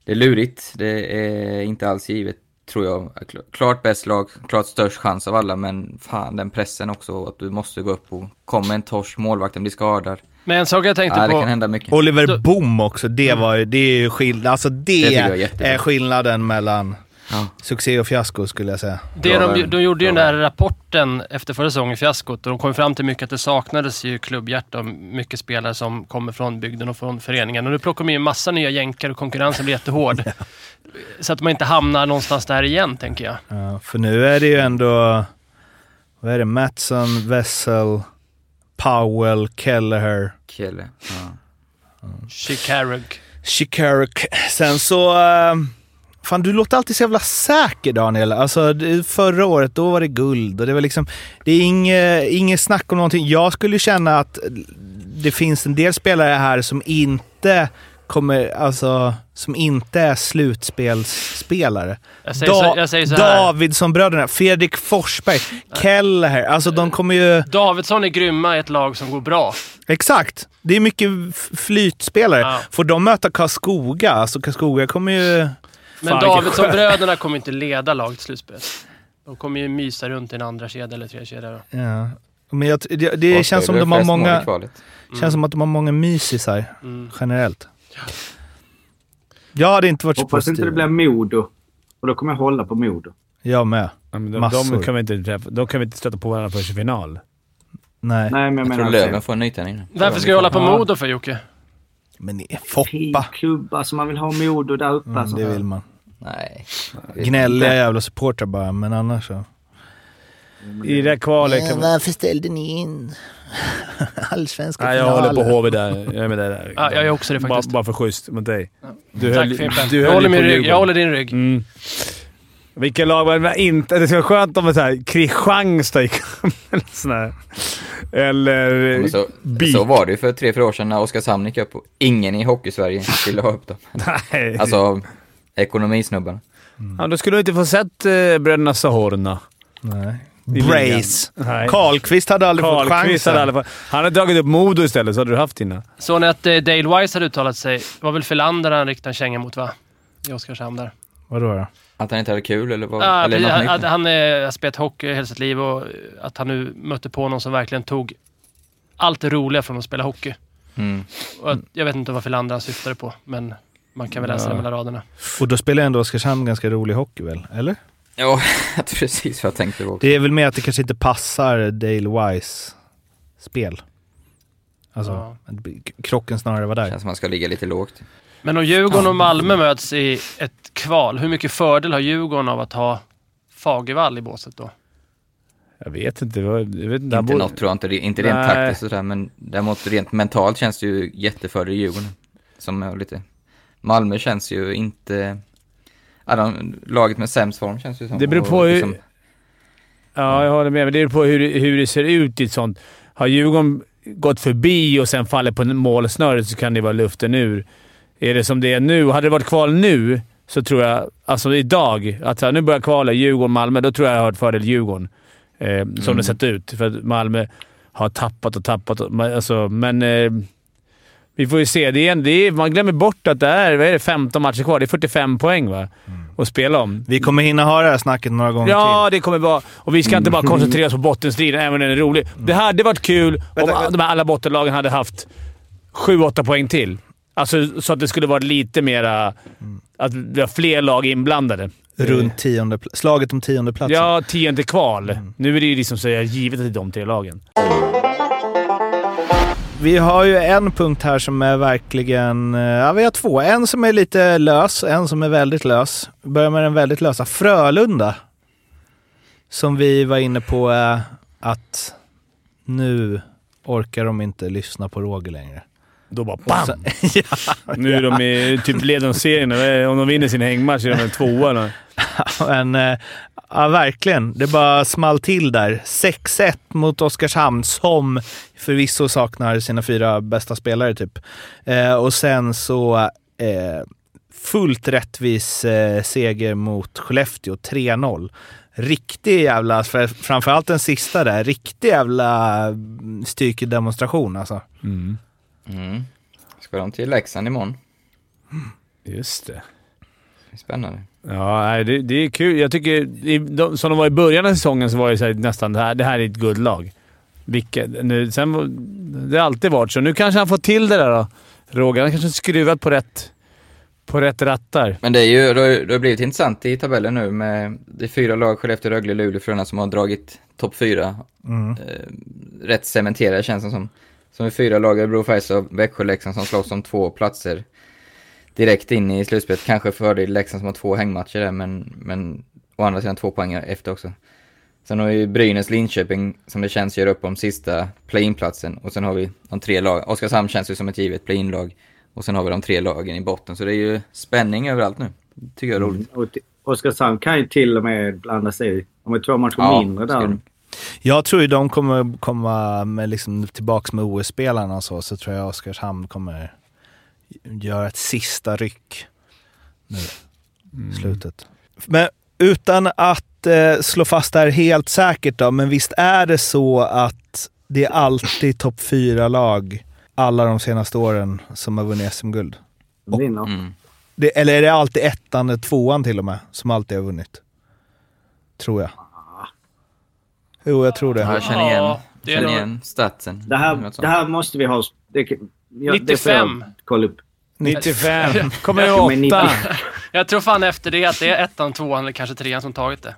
det är lurigt. Det är inte alls givet, tror jag. Kl- Klart bäst lag, klart störst chans av alla, men fan den pressen också att du måste gå upp och kommer en torsk, målvakten blir skadad. Men en sak jag tänkte Ja, det på... kan hända mycket. Oliver Boom också, det, var, ju- det är ju skillnad. Alltså det, jättebra. är skillnaden mellan Ja. succé och fiasko skulle jag säga. Det de, de gjorde ju den där rapporten efter förra säsongen, fiaskot, och de kom fram till mycket att det saknades ju klubbhjärta och mycket spelare som kommer från bygden och från föreningen. Och nu plockar de in massa nya jänkar och konkurrensen blir jättehård. Så att man inte hamnar någonstans där igen, tänker jag. Ja, för nu är det ju ändå, vad är det, Mattsson, Wessel, Powell, Kelleher, Kille. Ja. Shikaruk. Shikaruk. Sen så... eh, Fan, du låter alltid så jävla säker Daniel. Alltså, förra året, då var det guld och det var liksom... Det är inget, inget snack om någonting. Jag skulle känna att det finns en del spelare här som inte kommer... Alltså, som inte är slutspelsspelare. Jag säger, så, jag säger så här. Davidsson-bröderna, Fredrik Forsberg, Kelleher. Alltså de kommer ju... Davidsson är grymma i ett lag som går bra. Exakt. Det är mycket flytspelare. Ja. Får de möta Karlskoga, alltså Karlskoga kommer ju... Men Davidsson-bröderna kommer inte leda laget slutspel. De kommer ju mysa runt i en andra kedja eller tredje kedja då. Ja. Men jag, det, det känns som de har många... kvalet. känns som att de har många mysisar Mm. generellt. Jag hade inte varit så Hoppas inte positiv. det blir Modo. Och då kommer jag hålla på Modo. Jag med. Ja, men de, Massor. de, kan vi inte träffa, de kan vi inte stöta på varandra först i final. Nej. Nej, men jag Jag menar... tror Löven får en nytändning. Varför ska jag hålla på. Modo för Jocke? Men det är Fin Foppa. klubb. Alltså man vill ha Modo där uppe. Mm, alltså. det vill man. Nej. Gnälliga jävla supportrar bara, men annars så. I det här kvalet kan man... varför ställde ni in allsvenska Nej, jag håller på HV där. Jag är med där. Ja, jag är också det faktiskt. Bara, bara för schysst mot dig. Du Tack höll- Fimpen. du Jag håller min på rygg. Jag håller din rygg. Mm. Vilka lag var det inte... Det skulle vara skönt om det så här, Kristianstad gick här. Eller... Men så, så var det ju för tre, fyra år sedan när Oskarshamn gick upp och ingen i Hockeysverige ville ha upp dem. Nej. Alltså, ekonomisnubbarna. Ja, då skulle du inte få sett eh, bröderna Sahorna. Nej. Brace. Nej. Karlqvist hade aldrig fått Karlqvist chansen. hade alla fall... Han hade dragit upp Modo istället, så hade du haft dina. Såg ni att eh, Dale Wise hade uttalat sig? Det var väl Filander han riktade en känga mot, va? I Oskarshamn där. Vadå då? Att han inte hade kul eller vad? Ja, eller precis. något han, nytt? att han eh, har spelat hockey hela sitt liv och eh, att han nu mötte på någon som verkligen tog allt det roliga från att spela hockey. Mm. Och att, jag vet inte vad Filander han syftade på, men man kan väl läsa Ja. det mellan raderna. Och då spelar ändå Oskarshamn ganska rolig hockey väl? Eller? Ja, precis vad jag tänkte på. Det är väl mer att det kanske inte passar Dale Wise spel. Alltså, Ja. att krocken snarare var där. Känns som man ska ligga lite lågt. Men om Djurgården och Malmö möts i ett kval, hur mycket fördel har Djurgården av att ha Fagervall i båset då? Jag vet inte. Jag vet inte. Borde- något tror jag inte, inte rent Nej. taktiskt sådär, men däremot rent mentalt känns det ju jättefördel i Djurgården. Som är lite... Malmö känns ju inte... Ja, de, laget med sämst form känns ju som. Det beror på hur... liksom- Ja, jag håller med. Men det beror på hur, hur det ser ut i ett sånt. Har Djurgården gått förbi och sen faller på målsnöret så kan det vara luften ur. Är det som det är nu, hade det varit kval nu, så tror jag, alltså idag, att här, nu börjar kvalet Djurgården-Malmö, då tror jag jag har ett fördel Djurgården. Eh, som Mm. det sett ut. För att Malmö har tappat och tappat. Och, alltså, men eh, vi får ju se. Det är, en- det är, man glömmer bort att det är, vad är det 15 matcher kvar. Det är 45 poäng va? att spela om. Vi kommer hinna ha det här snacket några gånger Ja, det kommer vara... Och vi ska inte bara koncentrera oss på bottenstriden, även om den är rolig. Det hade varit kul om Vänta, de här alla bottenlagen hade haft 7-8 poäng till. Alltså så att det skulle varit lite mera... Att vi har fler lag inblandade. Runt tionde, slaget om tionde platsen. Ja, tionde kval. Nu är det ju liksom så jag givet att det är de tre lagen. Vi har ju en punkt här som är verkligen... eh, Ja, vi har två. En som är lite lös, en som är väldigt lös. Vi börjar med den väldigt lösa. Frölunda. Som vi var inne på eh, att nu orkar de inte lyssna på Roger längre. Då bara BAM! sen- ja, Nu är de i typ leder de serien. Om de vinner sin hängmatch är de en tvåa. Men, eh, ja, verkligen. Det bara small till där. 6-1 mot Oskarshamn, som förvisso saknar sina fyra bästa spelare typ. Eh, och sen så eh, fullt rättvis eh, seger mot Skellefteå, 3-0. Riktig jävla, för, framförallt den sista där, riktig jävla mm, styrkedemonstration alltså. Mm. Mm. Ska de till Leksand imorgon? Just det. Det är Spännande. Ja, det, det är kul. Jag tycker, de, som de var i början av säsongen så var det så här, nästan det här, det här är ett guldlag. Vilket, nu, sen, det har alltid varit så. Nu kanske han får till det där då. Roger, han kanske skruvat på rätt, på rätt rattar. Men det, är ju, det, har, det har blivit intressant i tabellen nu med är fyra lag, Skellefteå, Rögle, Luleå, Frölunda som har dragit topp fyra. Mm. Eh, rätt cementerade känns det som. Som är fyra lag, Örebro, Färjestad, Växjö, Leksand som slåss om två platser direkt in i slutspelet. Kanske fördel Leksand som har två hängmatcher där, men, men å andra sidan två poäng efter också. Sen har vi Brynäs, Linköping som det känns gör upp om sista play-in-platsen. Och sen har vi de tre lag. Oskarshamn känns ju som ett givet play-in-lag. Och sen har vi de tre lagen i botten. Så det är ju spänning överallt nu. Tycker jag är roligt. Och t- Oskarshamn kan ju till och med blanda sig i. Det är två matcher Ja, mindre där. Jag tror ju de kommer komma med liksom tillbaks med OS-spelarna och så, så tror jag Oskarshamn kommer göra ett sista ryck nu i slutet. Men utan att eh, slå fast det här helt säkert då, men visst är det så att det är alltid topp fyra lag alla de senaste åren som har vunnit SM-guld? Mm. Eller är det alltid ettan eller tvåan till och med som alltid har vunnit? Tror jag. Jo, jag tror det. Ja, jag känner igen, Ja, det känner igen statsen. Det här, det här måste vi ha... Det, ja, det får 95. jag kolla upp. 95. Kommer i åtta. 90. Jag tror fan efter det att det är ettan, tvåan eller kanske trean som tagit det.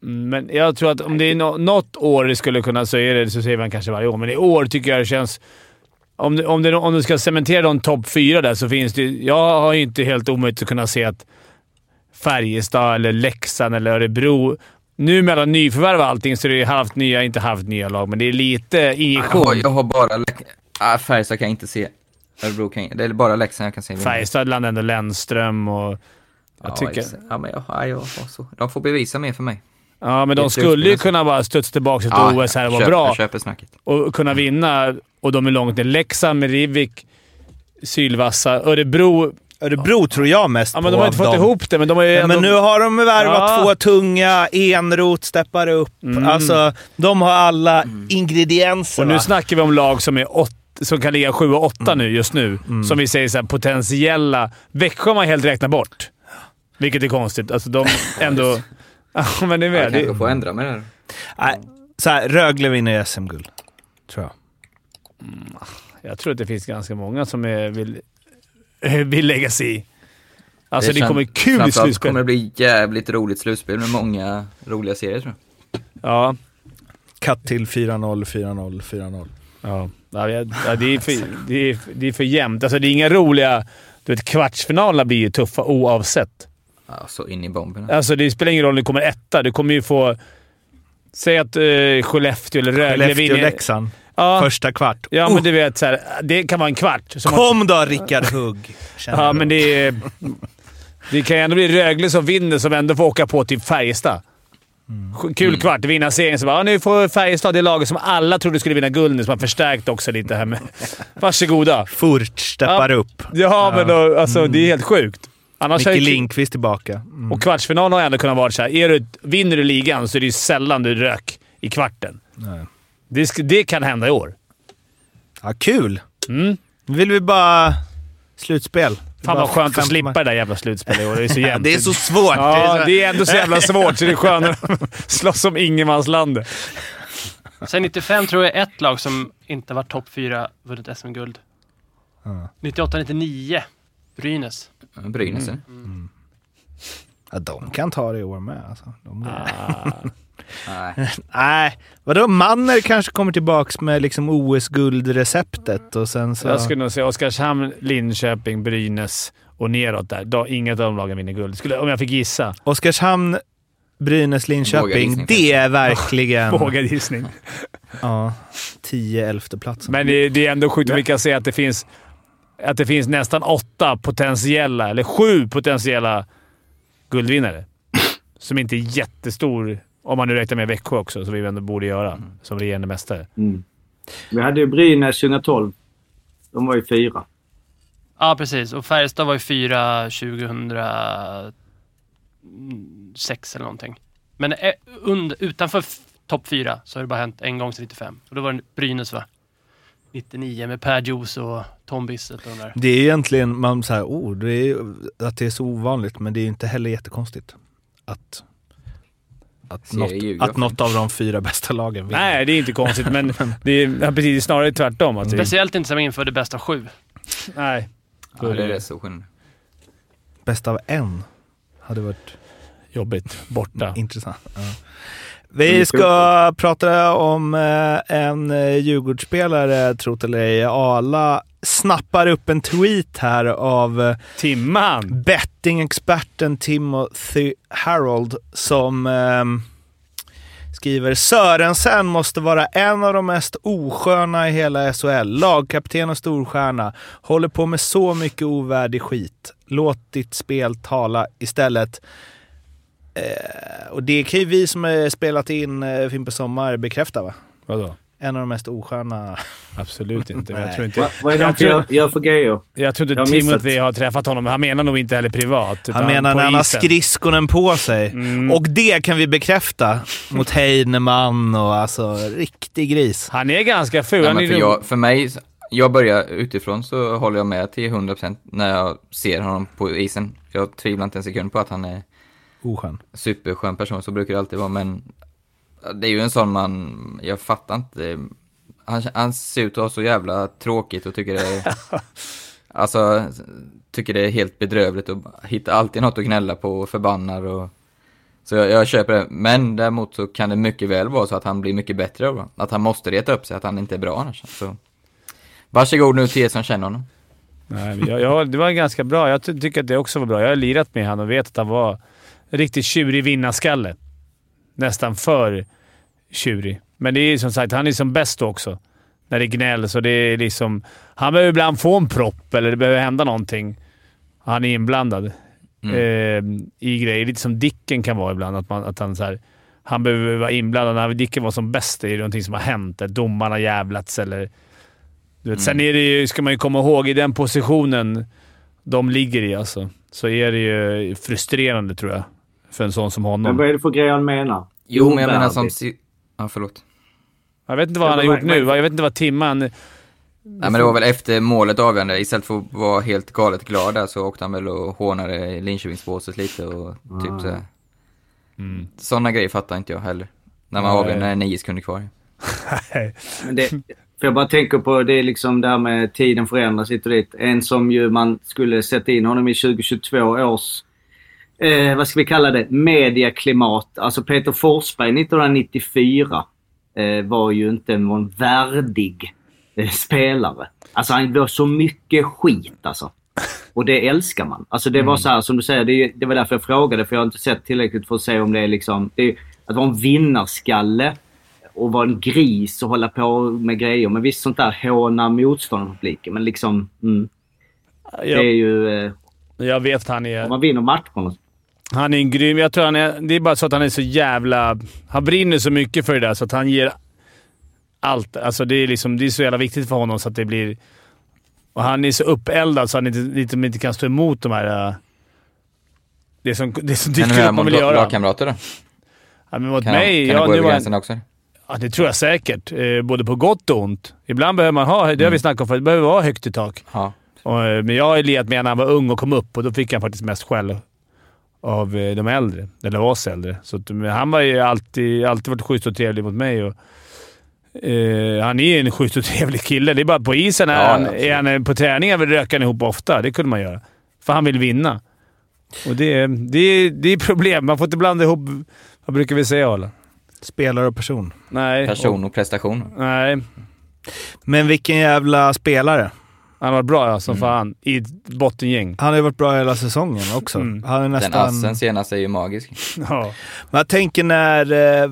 Men jag tror att om det är no något år det skulle kunna så är det, så säger man kanske varje år, men i år tycker jag det känns... Om, det, om, det, om du ska cementera de topp fyra där så finns det... Jag har ju inte helt omöjligt att kunna se att Färjestad, eller Leksand eller Örebro... Nu mellan nyförvärv och allting så är det halvt nya, inte halvt nya lag, men det är lite Jag injektion. jag har bara... Ah, Färjestad kan jag inte se. Örebro kan jag, Det är bara Leksand jag kan se. Färjestad landade ändå Lennström och... Jag ja, tycker... ja, men jag, ja, jag så. De får bevisa mer för mig. Ja, men de skulle ju kunna bara studsa tillbaka till Ja, OS här och vara bra. Jag köper snacket. och kunna vinna. Och de är långt ner. Leksand med Rivik, sylvassa. Örebro... Örebro tror jag mest Ja, på men de har inte fått dem. ihop det, men de har ju Ja, ändå... men nu har de värvat Ja. två tunga, Enrot steppar upp. Mm. Alltså, de har alla ingredienser. Och nu va? snackar vi om lag som, är åt, som kan ligga 7 och 8 nu just nu. Mm. Som vi säger så här, potentiella. Växjö har man helt räknat bort. Vilket är konstigt. Alltså de ändå... Ja, men ni Jag vet. kanske Det, får ändra mig där. Nej, så här, Rögle vinner SM-guld. Tror jag. jag tror att det finns ganska många som är, vill, vill lägga sig i. Alltså det, kän- kommer kul slutspel. kommer det bli jävligt roligt slutspel med många roliga serier tror jag. Ja. Cut till 4-0, 4-0, 4-0. Ja, ja, det, är för, det, är, det är för jämnt. Alltså, det är inga roliga... Du vet, kvartsfinalerna blir ju tuffa oavsett. Ja, så in i bomben. Alltså, det spelar ingen roll om du kommer etta. Du kommer ju få... Säg att uh, Skellefteå eller Rögle vinner... Skellefteå-Leksand. Ja, Första kvart. ja Oh, men du vet, så här, det kan vara en kvart. Kom då Rickard Hugg! Ja, men det är... Det kan ju ändå bli Rögle som vinner, som ändå får åka på till Färjestad. Mm. Kul kvart, vinna serien. Så bara, nu får Färjestad det laget som alla trodde skulle vinna guld nu, som har förstärkt också lite här med... Varsågoda. Furt steppar Ja. upp. Ja, men då, alltså, det är helt sjukt. Annars Micke Lindqvist tillbaka. Mm. Och kvartsfinalen har ändå kunnat vara så här. Är du, vinner du ligan så är det ju sällan du rök i kvarten. Nej. Det, det kan hända i år. Ja, kul! Mm. Nu vill vi bara... Slutspel. Fan vad skönt att slippa det där jävla slutspelet i år. Det är så jämnt. Det är så svårt. Ja, det är ändå så jävla svårt så det är skönare att slåss om ingenmanslandet. Sen 95 tror jag är ett lag som inte varit topp fyra vunnit SM-guld. Ja. 98-99. Brynäs. Brynäs mm. Ja, de kan ta det i år med alltså. De... Nej. Nej, vadå? Manner kanske kommer tillbaks med liksom OS-guldreceptet och sen så... Jag skulle nog säga Oskarshamn, Linköping, Brynäs och neråt där. Då, inget av de lagen vinner guld. Skulle, om jag fick gissa. Oskarshamn, Brynäs, Linköping. Det är verkligen... Vågad gissning. Ja, 10 elfte platsen. Men det, det är ändå sjukt att vi kan se att det finns att det finns nästan åtta potentiella, eller sju potentiella guldvinnare. Som inte är jättestor, om man nu räknar med Växjö också, som vi ändå borde göra som regerande mästare. Mm. Vi hade ju Brynäs 2012. De var ju fyra. Ja, precis. Och Färjestad var ju fyra 2006 eller någonting. Men eh, und, utanför topp fyra så har det bara hänt en gång sedan 95. Och då var det Brynäs va? 99 med Per Juice och Tom Bissett och de där. Det är egentligen, man säger oh, det är, att det är så ovanligt, men det är ju inte heller jättekonstigt att, att, något, att något av de fyra bästa lagen vinner. Nej, det är inte konstigt, men det är precis, snarare tvärtom. Att Speciellt inte som inför det bästa av sju. nej. Ja, det är det så skillnad. Bästa av en hade varit Jobbigt. Borta. intressant. Ja. Vi ska prata om eh, en eh, Djurgårdsspelare, tro det eller ej. Ala snappar upp en tweet här av eh, Timman! bettingexperten Timothy Harold som ehm, skriver Sörensen måste vara en av de mest osköna i hela SHL. Lagkapten och storstjärna. Håller på med så mycket ovärdig skit. Låt ditt spel tala istället. Eh, och det kan ju vi som spelat in eh, Fimpen Sommar bekräfta va? Vadå? En av de mest osköna. Absolut inte. Jag tror inte, Va, vad är det jag han tror, gör, för grejer? jag tror inte. Timothy har träffat honom. Han menar nog inte heller privat. Han menar när han har skridskonen på sig. Mm. Och det kan vi bekräfta mot Heinemann och alltså riktig gris. Han är ganska ful. Nej, för, jag, för mig, jag börjar utifrån så håller jag med till 100% när jag ser honom på isen. Jag tvivlar inte en sekund på att han är Oskön. superskön person, så brukar det alltid vara, men det är ju en sån man, jag fattar inte. Han, han ser ut att ha så jävla tråkigt och tycker det är... Alltså, tycker det är helt bedrövligt och hittar alltid något att gnälla på och förbannar och... Så jag, jag köper det. Men däremot så kan det mycket väl vara så att han blir mycket bättre av. Att han måste reta upp sig, att han inte är bra annars. Så. Varsågod nu till er som känner honom. Nej, jag, jag, det var ganska bra. Jag ty- tycker att det också var bra. Jag har lirat med honom och vet att han var riktigt tjurig vinnarskalle. Nästan för tjurig. Men det är som sagt, han är som bäst också. När det gnälls och det är liksom... Han behöver ibland få en propp eller det behöver hända någonting. Han är inblandad eh, i grejer. Lite som Dicken kan vara ibland. Att, man, att han, så här, han behöver vara inblandad. När Dicken var som bäst är det någonting som har hänt. Där domarna jävlats eller... Du vet, Sen är det ju, ska man ju komma ihåg, i den positionen de ligger i alltså, så är det ju frustrerande tror jag. För en sån som Men honom. vad är det för grejer han menar? Jo, men jag menar som... Ja, förlåt. Jag vet inte vad han har gjort men- nu. Jag vet inte vad timman... Nej, men det var väl efter målet avgörande. Istället för att vara helt galet glad där så åkte han väl och hånade Linköpingsbåset lite och typ så här. Sådana grejer fattar inte jag heller. När man avgör när det är nio sekunder kvar. Men det, för jag bara tänker på det är liksom det här med tiden förändras hit och dit. En som ju man skulle sätta in honom i 2022 års, eh, vad ska vi kalla det, mediaklimat. Alltså Peter Forsberg 1994 eh, var ju inte en värdig eh, spelare. Alltså han var så mycket skit alltså. Och det älskar man. Alltså det var så här som du säger, det, det var därför jag frågade för jag har inte sett tillräckligt för att se om det är liksom... Det är, att vara en vinnarskalle och vara en gris och hålla på med grejer. Men visst sånt där håna motståndarpubliken. Men liksom... Mm, det är Jag, ju... Eh, jag vet han om är... man vinner matcherna. Han är en grym... Jag tror han är... Det är bara så att han är så jävla... Han brinner så mycket för det där så att han ger allt. Alltså det är, liksom, det är så jävla viktigt för honom så att det blir... Och han är så uppeldad så han inte, liksom inte kan stå emot de här... äh, Det som, det som dyker upp man vill lag- göra. lagkamrater då? Ja, men mot Kan, mig... kan ja, det gå över gränsen också? Ja, det tror jag säkert. Eh, både på gott och ont. Ibland behöver man ha... Det har Mm. vi snackat om förut. Det behöver vara högt i tak. Ja. Och, eh, men jag har lirat med när han var ung och kom upp och då fick han faktiskt mest skäll av eh, de äldre. Eller oss äldre. Så att, han har ju alltid, alltid varit schysst och trevlig mot mig. Och, eh, han är ju en schysst och trevlig kille. Det är bara på isen Ja, han, är han eh, på träningar vill röka han ihop ofta. Det kunde man göra. För han vill vinna. Och det, är- det, är- det är problem. Man får inte blanda ihop... Vad brukar vi säga, Arla? Spelare och person. Nej. Person och prestation. Nej. Men vilken jävla spelare. Han har varit bra ja, Mm. som fan. I ett bottengäng. Han har ju varit bra hela säsongen också. Mm. Han är Den nästan... assen senast är ju magisk. Ja. Men jag tänker när... Eh,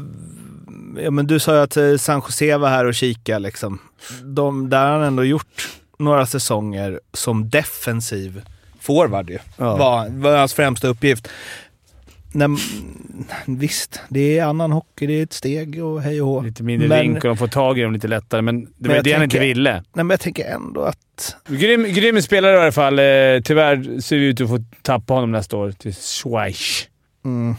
ja, men du sa ju att eh, San Jose var här och kika liksom. De, där har han ändå gjort några säsonger som defensiv forward ju. Ja. Var, var hans främsta uppgift. När, visst, det är annan hockey, det är ett steg och hej och hå. Lite mindre Men- rink och de får tag i dem lite lättare, men det var jag det han inte ville. Nej, men jag tänker ändå att... Grym, grym spelare i alla fall. Eh, tyvärr ser vi ut att få tappa honom nästa år till Schweiz. Mm,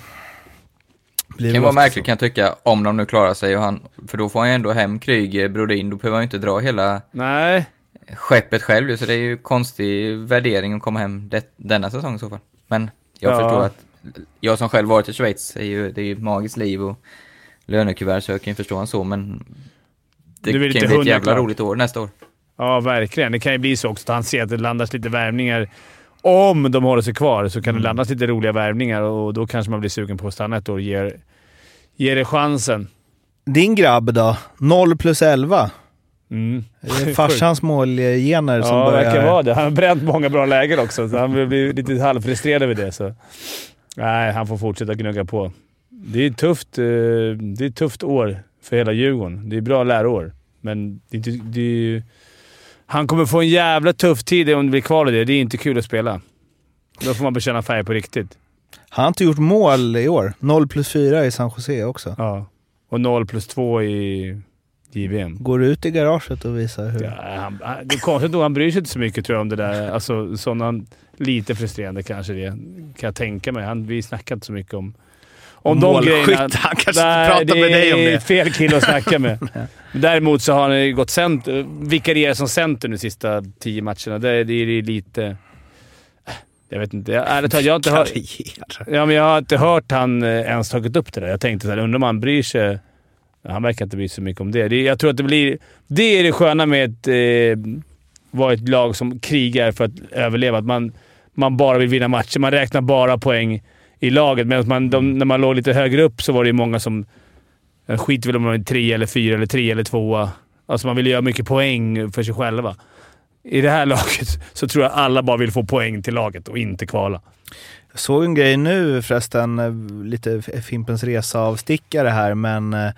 Det kan vara märkligt kan jag tycka, om de nu klarar sig. Och han, för då får han ju ändå hem Kryger, Brodin. Då behöver han ju inte dra hela Nej. skeppet själv så det är ju konstig värdering att komma hem det, denna säsong i så fall. Men jag Ja. förstår att jag som själv varit i Schweiz, är ju, det är ju ett magiskt liv och lönekuvert så jag kan ju förstå han så, men det Du vill kan ju bli ett jävla roligt år nästa år. Ja, verkligen. Det kan ju bli så också att han ser att det landas lite värvningar. Om de håller sig kvar så kan det landas lite roliga värvningar och då kanske man blir sugen på att stanna ett år och ger, ger det chansen. Din grabb då? 0 plus 11. Mm. Det är farsans målgener som Ja, det börjar... verkar vara det. Han har bränt många bra lägen också, så han blir lite halvfrustrerad över det. Så. Nej, han får fortsätta gnugga på. Det är ett tufft, eh, det är ett tufft år för hela Djurgården. Det är bra läroår, men det det ju- han kommer få en jävla tuff tid om det blir kvar i det. Det är inte kul att spela. Då får man bekänna färg på riktigt. Han har inte gjort mål i år. 0 plus 4 i San Jose också. Ja. Och 0 plus 2 i JVM. Går ut i garaget och visar hur... Ja, han, han- det är konstigt nog, han bryr sig inte så mycket tror jag om det där. Alltså, sådana, lite frustrerande kanske det kan jag tänka mig. Han, vi snackar inte så mycket om, om de grejerna. Han kanske Nej, pratar med dig om Det är det. fel kille att snacka med. Däremot så har han ju gått center, vikarierat som center de sista tio matcherna. Det, det är lite... Jag vet inte. Jag, ärligt talat, jag har inte hört... Karriär. Ja, men jag har inte hört han eh, ens tagit upp det där. Jag tänkte såhär, undrar om han bryr sig. Han verkar inte bry sig så mycket om det. det jag tror att det blir... Det är det sköna med att eh, vara ett lag som krigar för att överleva. Att man, man bara vill vinna matcher. Man räknar bara poäng i laget. Medan man, de, när man låg lite högre upp så var det ju många som... Skit skiter väl om man är tre eller fyra eller tre eller tvåa. Alltså man vill göra mycket poäng för sig själva. I det här laget så tror jag alla bara vill få poäng till laget och inte kvala. Jag såg en grej nu förresten, eh, lite Fimpens Resa-avstickare här, men eh,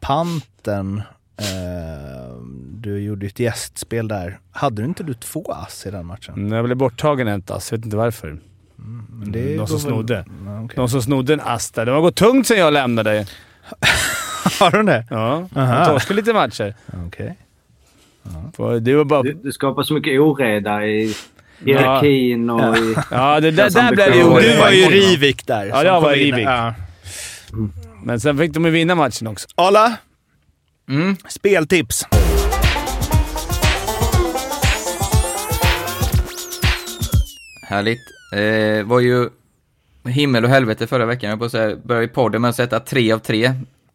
Panten, eh, du gjorde ett gästspel där. Hade du inte du två ass i den matchen? Mm, Jag blev borttagen en ass. Jag vet inte varför. Men det Någon som väl- snodde. Ja, okej. Någon som snodde en ass där. Det har gått tungt sen jag lämnade. Har du det? Ja, jag torskade lite matcher. Okej. För Det var bara... Du, du skapar så mycket oreda i hierarkin och i... Ja, det, där, där blev det oreda. Du var ju Rivik där. Ja, jag var. Rivik. Ja. Men sen fick de ju vinna matchen också. Arla, Mm. speltips. Härligt. Eh, var ju himmel och helvete förra veckan. Jag på att säga, började i podden med att sätta tre av tre.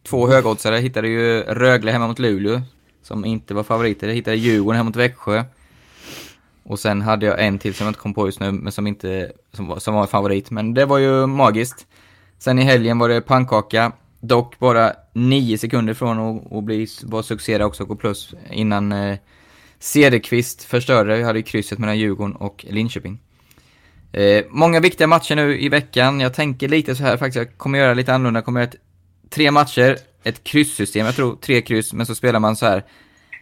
Två högoddsare. Hittade ju Rögle hemma mot Luleå, som inte var favoriter. Jag hittade Djurgården hemma mot Växjö. Och sen hade jag en till som jag inte kom på just nu, men som inte som var, som var en favorit. Men det var ju magiskt. Sen i helgen var det pannkaka. Dock bara nio sekunder från att, att bli, vara succé också och gå plus innan eh, Cederqvist förstörde. Jag hade krysset mellan Djurgården och Linköping. Eh, många viktiga matcher nu i veckan. Jag tänker lite så här faktiskt, jag kommer göra lite annorlunda. Jag kommer göra ett, tre matcher, ett krysssystem, jag tror tre kryss, men så spelar man så här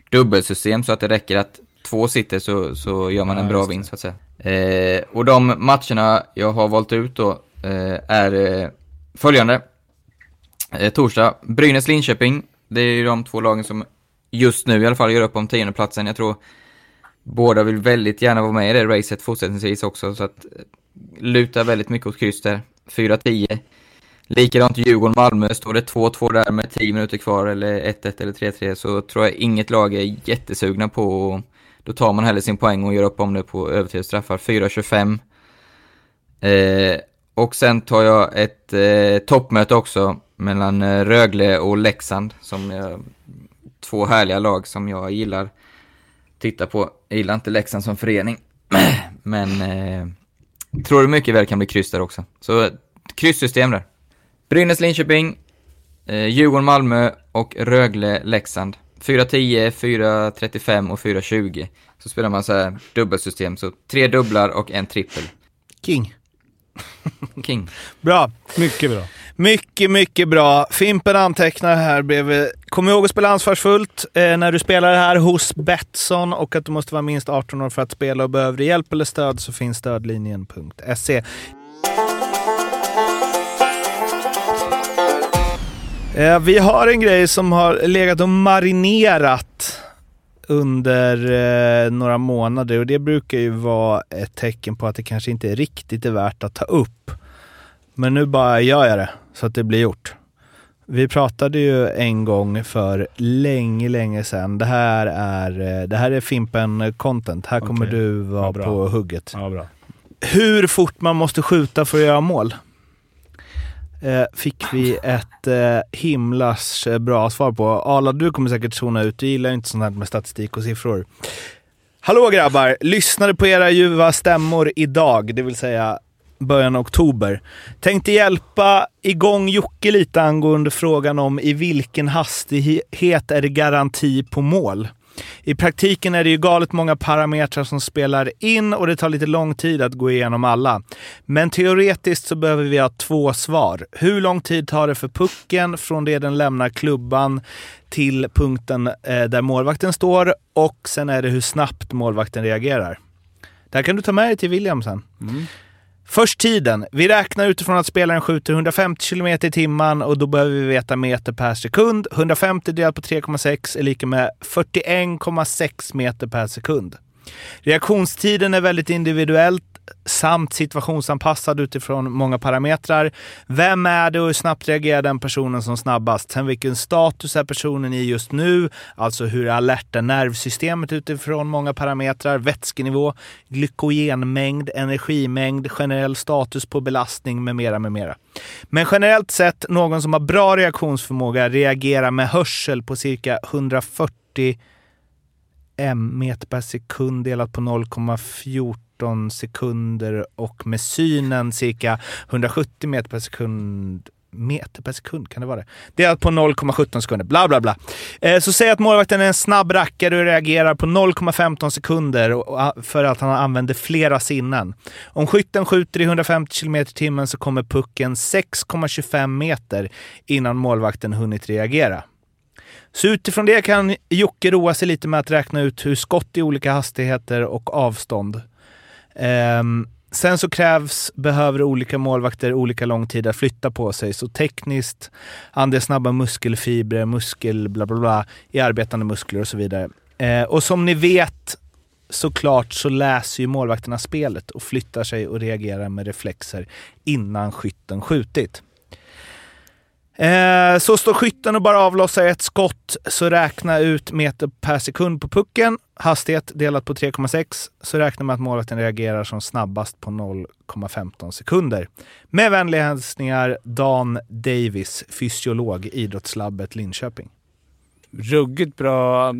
dubbelsystem så att det räcker att två sitter så, så gör man Ja, en bra vinst så att säga. Eh, och de matcherna jag har valt ut då eh, är eh, följande. Eh, torsdag, Brynäs-Linköping. Det är ju de två lagen som just nu i alla fall gör upp om tiondeplatsen. Jag tror båda vill väldigt gärna vara med i det racet fortsättningsvis också, så att eh, luta lutar väldigt mycket åt kryss där. 4-10. Likadant Djurgården-Malmö, står det 2-2 där med 10 minuter kvar eller 1-1 eller 3-3 så tror jag inget lag är jättesugna på och då tar man hellre sin poäng och gör upp om det på övertidsstraffar. 4-25. Eh, och sen tar jag ett eh, toppmöte också mellan eh, Rögle och Leksand som är två härliga lag som jag gillar titta på. Jag gillar inte Leksand som förening, men eh, tror det mycket väl kan bli kryss där också. Så kryssystem där. Brynäs-Linköping, eh, Djurgården-Malmö och Rögle-Leksand. 4-10, 4-35 och 4-20. Så spelar man så här dubbelsystem, så tre dubblar och en trippel. King. King. Bra. Mycket bra. Mycket, mycket bra. Fimpen antecknar här bredvid. Kom ihåg att spela ansvarsfullt eh, när du spelar här hos Betsson och att du måste vara minst 18 år för att spela och behöver du hjälp eller stöd så finns stödlinjen.se. Eh, vi har en grej som har legat och marinerat under eh, några månader och det brukar ju vara ett tecken på att det kanske inte riktigt är värt att ta upp. Men nu bara gör jag det så att det blir gjort. Vi pratade ju en gång för länge, länge sedan. Det här är, eh, det här är Fimpen content. Här kommer Okej. du vara Ja, på hugget. Ja. Hur fort man måste skjuta för att göra mål? Eh, fick vi ett eh, himlars eh, bra svar på. Arla, du kommer säkert zona ut. Du gillar inte sånt här med statistik och siffror. Hallå grabbar! Lyssnade på era ljuva stämmor idag, det vill säga början av oktober. Tänkte hjälpa igång Jocke lite angående frågan om i vilken hastighet är det garanti på mål? I praktiken är det ju galet många parametrar som spelar in och det tar lite lång tid att gå igenom alla. Men teoretiskt så behöver vi ha två svar. Hur lång tid tar det för pucken från det den lämnar klubban till punkten eh, där målvakten står och sen är det hur snabbt målvakten reagerar. Det här kan du ta med dig till William sen. Mm. Först tiden. Vi räknar utifrån att spelaren skjuter 150 km i timmen och då behöver vi veta meter per sekund. 150 delat på 3,6 är lika med 41,6 meter per sekund. Reaktionstiden är väldigt individuellt samt situationsanpassad utifrån många parametrar. Vem är det och hur snabbt reagerar den personen som snabbast? Sen vilken status är personen i just nu? Alltså hur alert är nervsystemet utifrån många parametrar? Vätskenivå, glykogenmängd, energimängd, generell status på belastning med mera, med mera. Men generellt sett, någon som har bra reaktionsförmåga reagerar med hörsel på cirka 140 m meter per sekund delat på 0,14 sekunder och med synen cirka 170 meter per sekund meter per sekund, kan det vara det? Det är på 0,17 sekunder, bla bla bla. Eh, så säg att målvakten är en snabb rackare och reagerar på 0,15 sekunder för att han använder flera sinnen. Om skytten skjuter i 150 km i timmen så kommer pucken 6,25 meter innan målvakten hunnit reagera. Så utifrån det kan Jocke roa sig lite med att räkna ut hur skott i olika hastigheter och avstånd. Ehm, sen så krävs, behöver olika målvakter olika lång tid att flytta på sig. Så tekniskt, andel snabba muskelfibrer, muskel bla bla bla i arbetande muskler och så vidare. Eh, och som ni vet såklart så läser ju målvakterna spelet och flyttar sig och reagerar med reflexer innan skytten skjutit. Eh, så står skytten och bara avlossar ett skott, så räkna ut meter per sekund på pucken. Hastighet delat på 3,6, så räknar man att målvakten reagerar som snabbast på 0,15 sekunder. Med vänliga hälsningar Dan Davis, fysiolog, Idrottslabbet Linköping. Ruggigt bra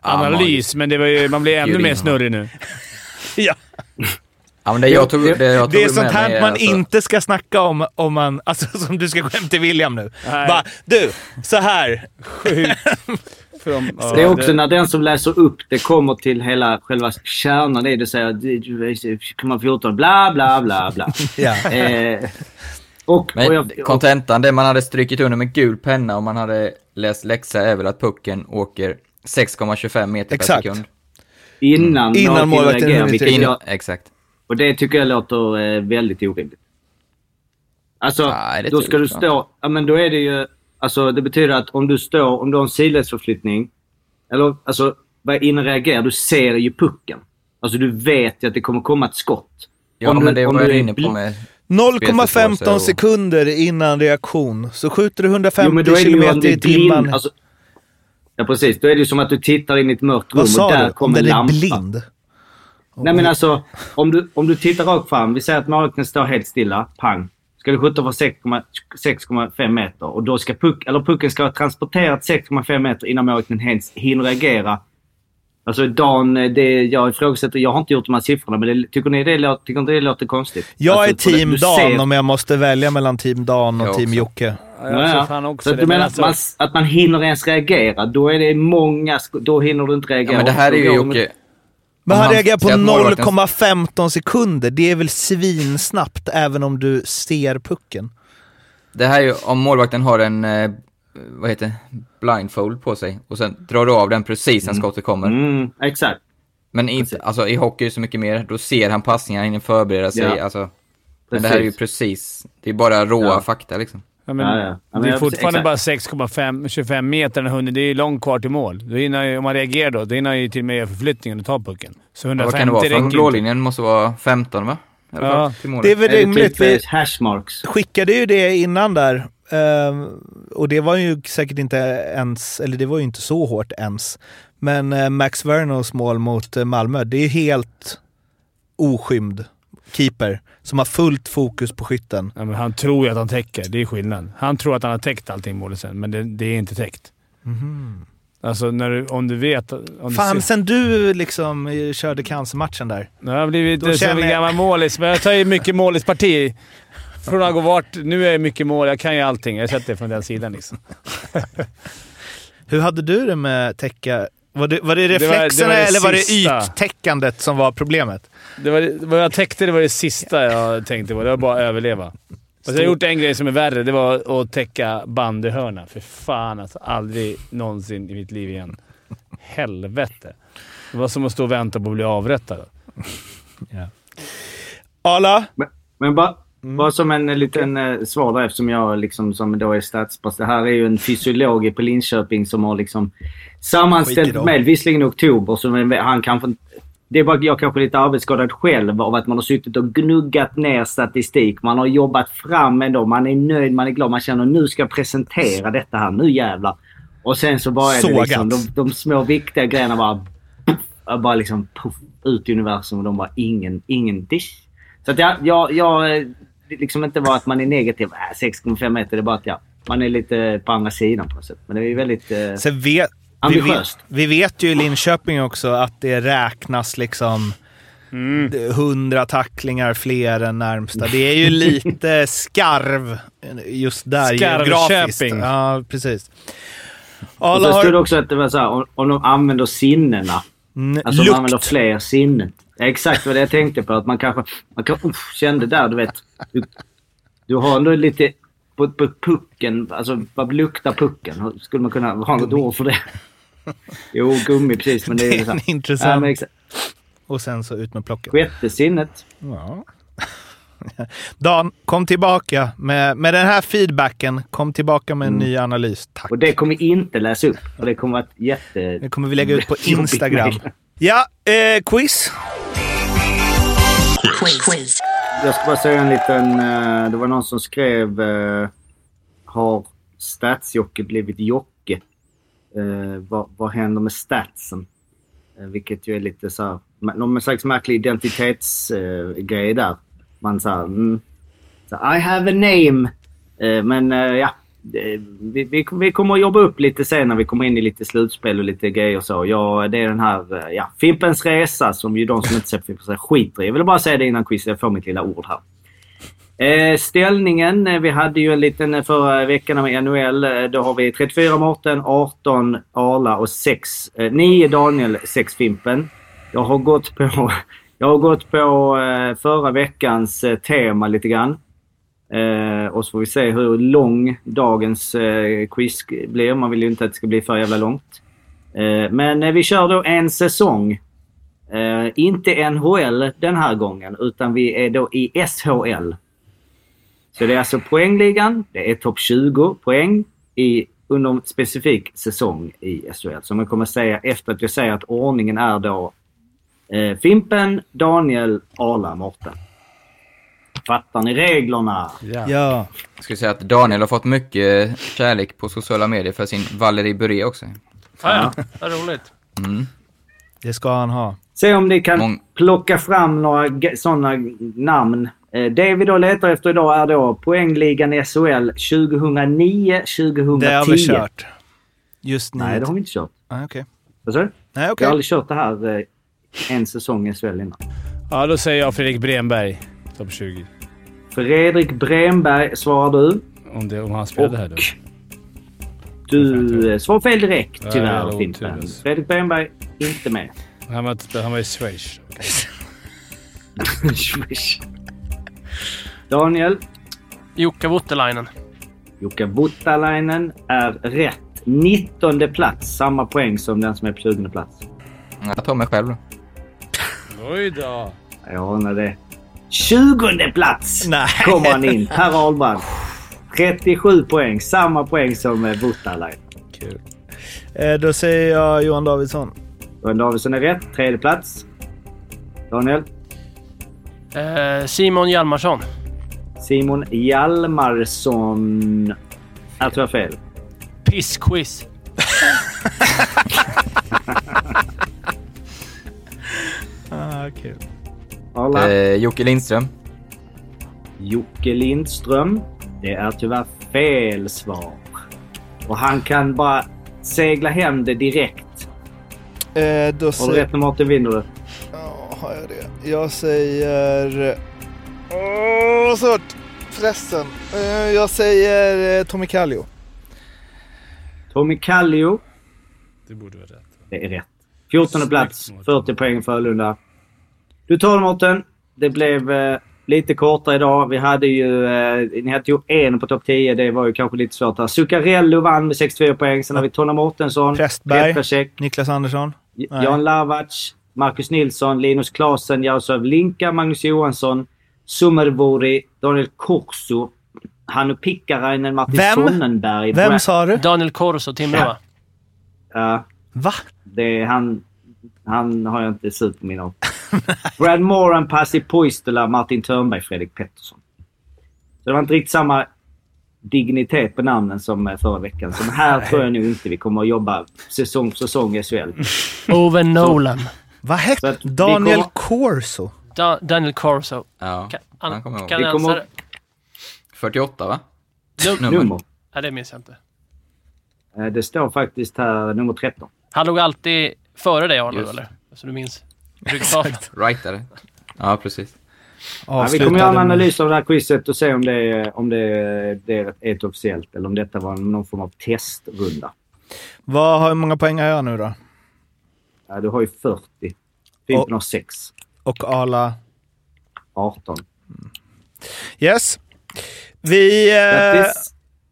analys, magiskt. men det var ju, man blir ännu mer ja. snurrig nu. Ja. Ja, men det jag tog, det jag tog Det är sånt här man alltså- inte ska snacka om, om man, alltså som du ska gå hem till William nu. Bara, du, så här. Sjukt. Från, ja, Det är också när den som läser upp det kommer till hela själva kärnan i det. säger komma 14, bla bla bla bla. Ja. eh, och, och Men jag, och, kontentan, det man hade strykit under med gul penna om man hade läst läxa är väl att pucken åker 6,25 meter Exakt. per sekund. innan, Innan målvakten In, jag, Exakt. Och det tycker jag låter eh, väldigt orimligt. Alltså, Nej, då ska du stå... Ja, men då är det ju... Alltså, det betyder att om du står... Om du har en sidledsförflyttning. Eller, alltså, vad innan reagerar, du ser ju pucken. Alltså, du vet ju att det kommer komma ett skott. Ja, Om du- men det om var du jag inne på med... 0,15 och- sekunder innan reaktion. Så skjuter du 150 Jo, om km du i timmen. Alltså, ja, precis. Då är det ju som att du tittar in i ett mörkt rum Vad och sa där du? Om kommer en den är blind? Nej men alltså, om du, om du tittar rakt fram. Vi säger att målvakten står helt stilla. Pang. Ska du skjuta för 6,- 6,5 meter och då ska puck, eller pucken ska ha transporterat 6,5 meter innan målvakten ens hinner reagera. Alltså Dan, det jag ifrågasätter, jag har inte gjort de här siffrorna, men det, tycker ni det låter, tycker inte det låter konstigt? Jag är Alltså, team Dan ser- om jag måste välja mellan team Dan och Jag team också. Jocke. Ja, Ja, fan också Så du men menar alltså- att, man, att man hinner ens reagera, då är det många, då hinner du inte reagera. Ja, men det här är ju Jocke... Men han han reagerar på säger att målvakten- 0,15 sekunder. Det är väl svinsnabbt även om du ser pucken? Det här är ju om målvakten har en, eh, vad heter det, blindfold på sig och sen drar du av den precis när skottet kommer. Mm, exakt. Men inte, alltså i hockey är det så mycket mer, då ser han passningar, hinner förbereda sig, Ja. alltså. Men det här är ju Precis. precis, det är bara råa Ja. fakta liksom. Ja, men Ja, ja. Ja, men det är fortfarande exakt. bara 6,25 meter den hunden. Det är långt kvar till mål. Då hinner, ju- om man reagerar då, då hinner han ju till och med göra förflyttningen och ta pucken. Så Vad 150 kan det vara? Från blålinjen måste vara 15 va? Ja. Det är väl rimligt. typ Vi eh, hashmarks? skickade ju det innan där. Ehm, och det var ju säkert inte ens, eller det var ju inte så hårt ens. Men eh, Max Vernos mål mot eh, Malmö, det är helt oskymd keeper som har fullt fokus på skytten. Ja, men han tror ju att han täcker. Det är skillnad. Han tror att han har täckt allting målet sen, men det, det är inte täckt. Alltså, när du, om du vet... Om. Fan, du ser, sen du liksom eh, körde cancermatchen där. Nu har jag blivit Då som en gammal målis, men jag tar ju mycket målisparti. Från att gå vart... Nu är jag mycket mål. Jag kan ju allting. Jag har sett det från den sidan liksom. Hur hade du det med täcka? Var det, var det Det var- det var reflexerna det eller var det yttäckandet som var problemet? Det var, vad jag täckte det var det sista jag tänkte på. Det var bara att överleva. Fast jag har gjort en grej som är värre. Det var att täcka bandyhörna. För fan alltså. Aldrig någonsin i mitt liv igen. Helvete. Det var som att stå och vänta på att bli avrättad. Arla? Men bara, Mm. Bara som en liten eh, svar där eftersom jag liksom som då är statspass. Det här är ju en fysiolog på Linköping som har liksom sammanställt med, visserligen i oktober, så han kanske det är bara jag kanske är lite arbetsskadad själv av att man har suttit och gnuggat ner statistik. Man har jobbat fram ändå. Man är nöjd, man är glad. Man känner nu ska jag presentera detta här. Nu jävlar. Och sen så bara är det liksom de, de små viktiga grejerna bara... Puff, bara liksom puff, ut i universum och de bara ingen, ingen dish. Så att jag, jag, jag det är liksom inte bara att man är negativ. Äh, 6,5 meter. Det är bara att ja, man är lite på andra sidan på något sätt. Men det är ju väldigt... Eh, Sen vet, Vi vet, ambitiöst. vi vet ju i Linköping också att det räknas liksom Mm. hundra tacklingar fler än närmsta. Det är ju lite skarv just där geografiskt. Ja, precis. Och Alla så stod det har också att det var så här, om, om de använder sinnena. n- Alltså de använder lukt. fler sinnen. Ja, exakt vad jag tänkte på. Att man kanske man kan, uff, kände där, du vet. Du, du har ändå lite på, på pucken. Alltså vad luktar pucken? Skulle man kunna ha något ord för det? Jo, gummi precis. Men det är Det är ja, intressant. exakt. Och sen så ut med plocken. Sjätte sinnet. Ja. Dan, kom tillbaka med, med den här feedbacken. Kom tillbaka med en ny analys. Tack. Mm. Och det kommer vi inte läsa upp. Och det kommer vara jätte... Det kommer vi lägga ut på Instagram. Ja, eh, quiz. Jag ska bara säga en liten... eh, det var någon som skrev... eh, har Statsjocke blivit Jocke? Eh, vad, vad händer med statsen? Eh, vilket ju är lite så här... Någon slags märklig identitetsgrej där. Man säger mm, så, I have a name. Eh, men eh, ja, vi, vi, vi kommer att jobba upp lite sen när vi kommer in i lite slutspel och lite grejer och så. Ja, det är den här eh, ja, Fimpens Resa som ju de som inte sett Fimpens Resa skiter i. Jag vill bara säga det innan quizet. Jag får mitt lilla ord här. Eh, ställningen. Eh, vi hade ju en liten eh, förra veckan med NHL. Då har vi 34 Mårten, 18 Arla och 6, eh, 9 Daniel, 6 Fimpen. Jag har gått på, jag har gått på eh, förra veckans eh, tema lite grann. Eh, och så får vi se hur lång dagens eh, quiz blir. Man vill ju inte att det ska bli för jävla långt. Eh, men eh, vi kör då en säsong. Eh, inte NHL den här gången, utan vi är då i SHL. Så det är alltså poängligan. Det är topp 20 poäng i, under en specifik säsong i SHL. Som jag kommer säga efter att jag säger att ordningen är då eh, Fimpen, Daniel, Arla, Mårten. Fattar ni reglerna? Ja. Ja. Jag skulle säga att Daniel har fått mycket kärlek på sociala medier för sin Valerie Buré också. Ah, ja, vad roligt. Mm. Det ska han ha. Se om ni kan Mång- plocka fram några sådana namn. Eh, Det vi då letar efter idag är då poängligan i SHL 2009-2010. Det har vi kört. Just nu. Nej, det har vi inte kört. Ah, Okej. Vad sa du? Nej, Vi okej. har aldrig kört det här eh, en säsong i SHL innan. ja, då säger jag Fredrik Bremberg. Topp 20. Fredrik Bremberg svarar du. Om, det, om han spelade här då. Du eh, svarar fel direkt Ja, tyvärr Fimpen. alltså. Fredrik Bremberg, inte med. Han var, han var i Schweiz. Swish. Daniel, Jukka Voutilainen. Jukka Voutilainen är rätt. 19 plats, samma poäng som den som är på 20 plats. Jag tar mig själv. Oj då! Jag anar det. 20 plats Nej. kommer han in. Per Ahlbrand. 37 poäng. Samma poäng som eh, Voutilainen. Kul. Eh, då säger jag Johan Davidsson. Johan Davidsson är rätt. Tredje plats. Daniel. Eh, Simon Hjalmarsson. Simon Hjalmarsson. Jag tror jag fel. Pissquiz. Ah, kul. Arla. Eh, Jocke Lindström. Jocke Lindström. Det är tyvärr fel svar. Och han kan bara segla hem det direkt. Eh, då Har du säger... rätt nummer 8 vinner du. Ja, har jag det? Jag säger... Åh, svårt! Förresten. Eh, jag säger eh, Tommy Kallio. Tommy Kallio. Det borde vara rätt. Det är rätt. 14 plats. Snyggt, 40 poäng Frölunda. Du tar Mårten. Det blev eh, lite kortare idag. Vi hade ju... Eh, ni hade ju en på topp 10. Det var ju kanske lite svårt här. Zuccarello vann med 64 poäng. Sen har vi Tonna Mårtensson. Prästberg. Petrasek. Niklas Andersson. Nej. Jan Lavac. Marcus Nilsson. Linus Klasen. Jaroslav Linka. Magnus Johansson. Summervori. Daniel Korso. Hannu Pikkarainen. Martin Vem? Sonnenberg. Vem sa du? Daniel Corso, Timrå va? Ja. Va? Det är han... Han har jag inte superminne av. Brad Moran, Pasi Puistola, Martin Törnberg, Fredrik Pettersson. Så det var inte riktigt samma dignitet på namnen som eh, förra veckan. Så här tror jag nog inte vi kommer att jobba säsong för säsong i SHL. Ove Nolan. Vad Så hette att vi Daniel kommer- Corso? Da Daniel Corso. Ja, Ka- han an- kommer jag ihåg. Kanadensare. 48 va? Num- Nummer. Nummer. Nej, det minns jag inte. Eh, Det står faktiskt här nummer 13. Han låg alltid före dig Just. eller? Så du minns är det. Ja, precis. Ja, vi kommer göra en analys av det här quizet och se om det, är, om det, är- det är ett officiellt eller om detta var någon form av testrunda. Vad, hur många poäng har jag nu då? Ja, du har ju 40. Fimpen har 6. Och Ala? 18. Yes. Vi eh,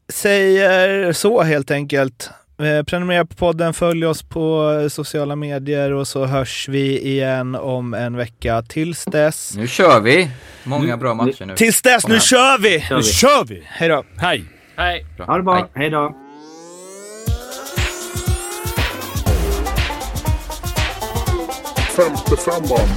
säger så helt enkelt. Eh, prenumerera på podden, följ oss på eh, sociala medier och så hörs vi igen om en vecka. Tills dess. Nu kör vi! Många bra matcher nu. Tills dess, nu kör vi! Kör Nu vi. kör vi! Hej då! Hej! Hej! Ha det bra. Hej då! Femte femman.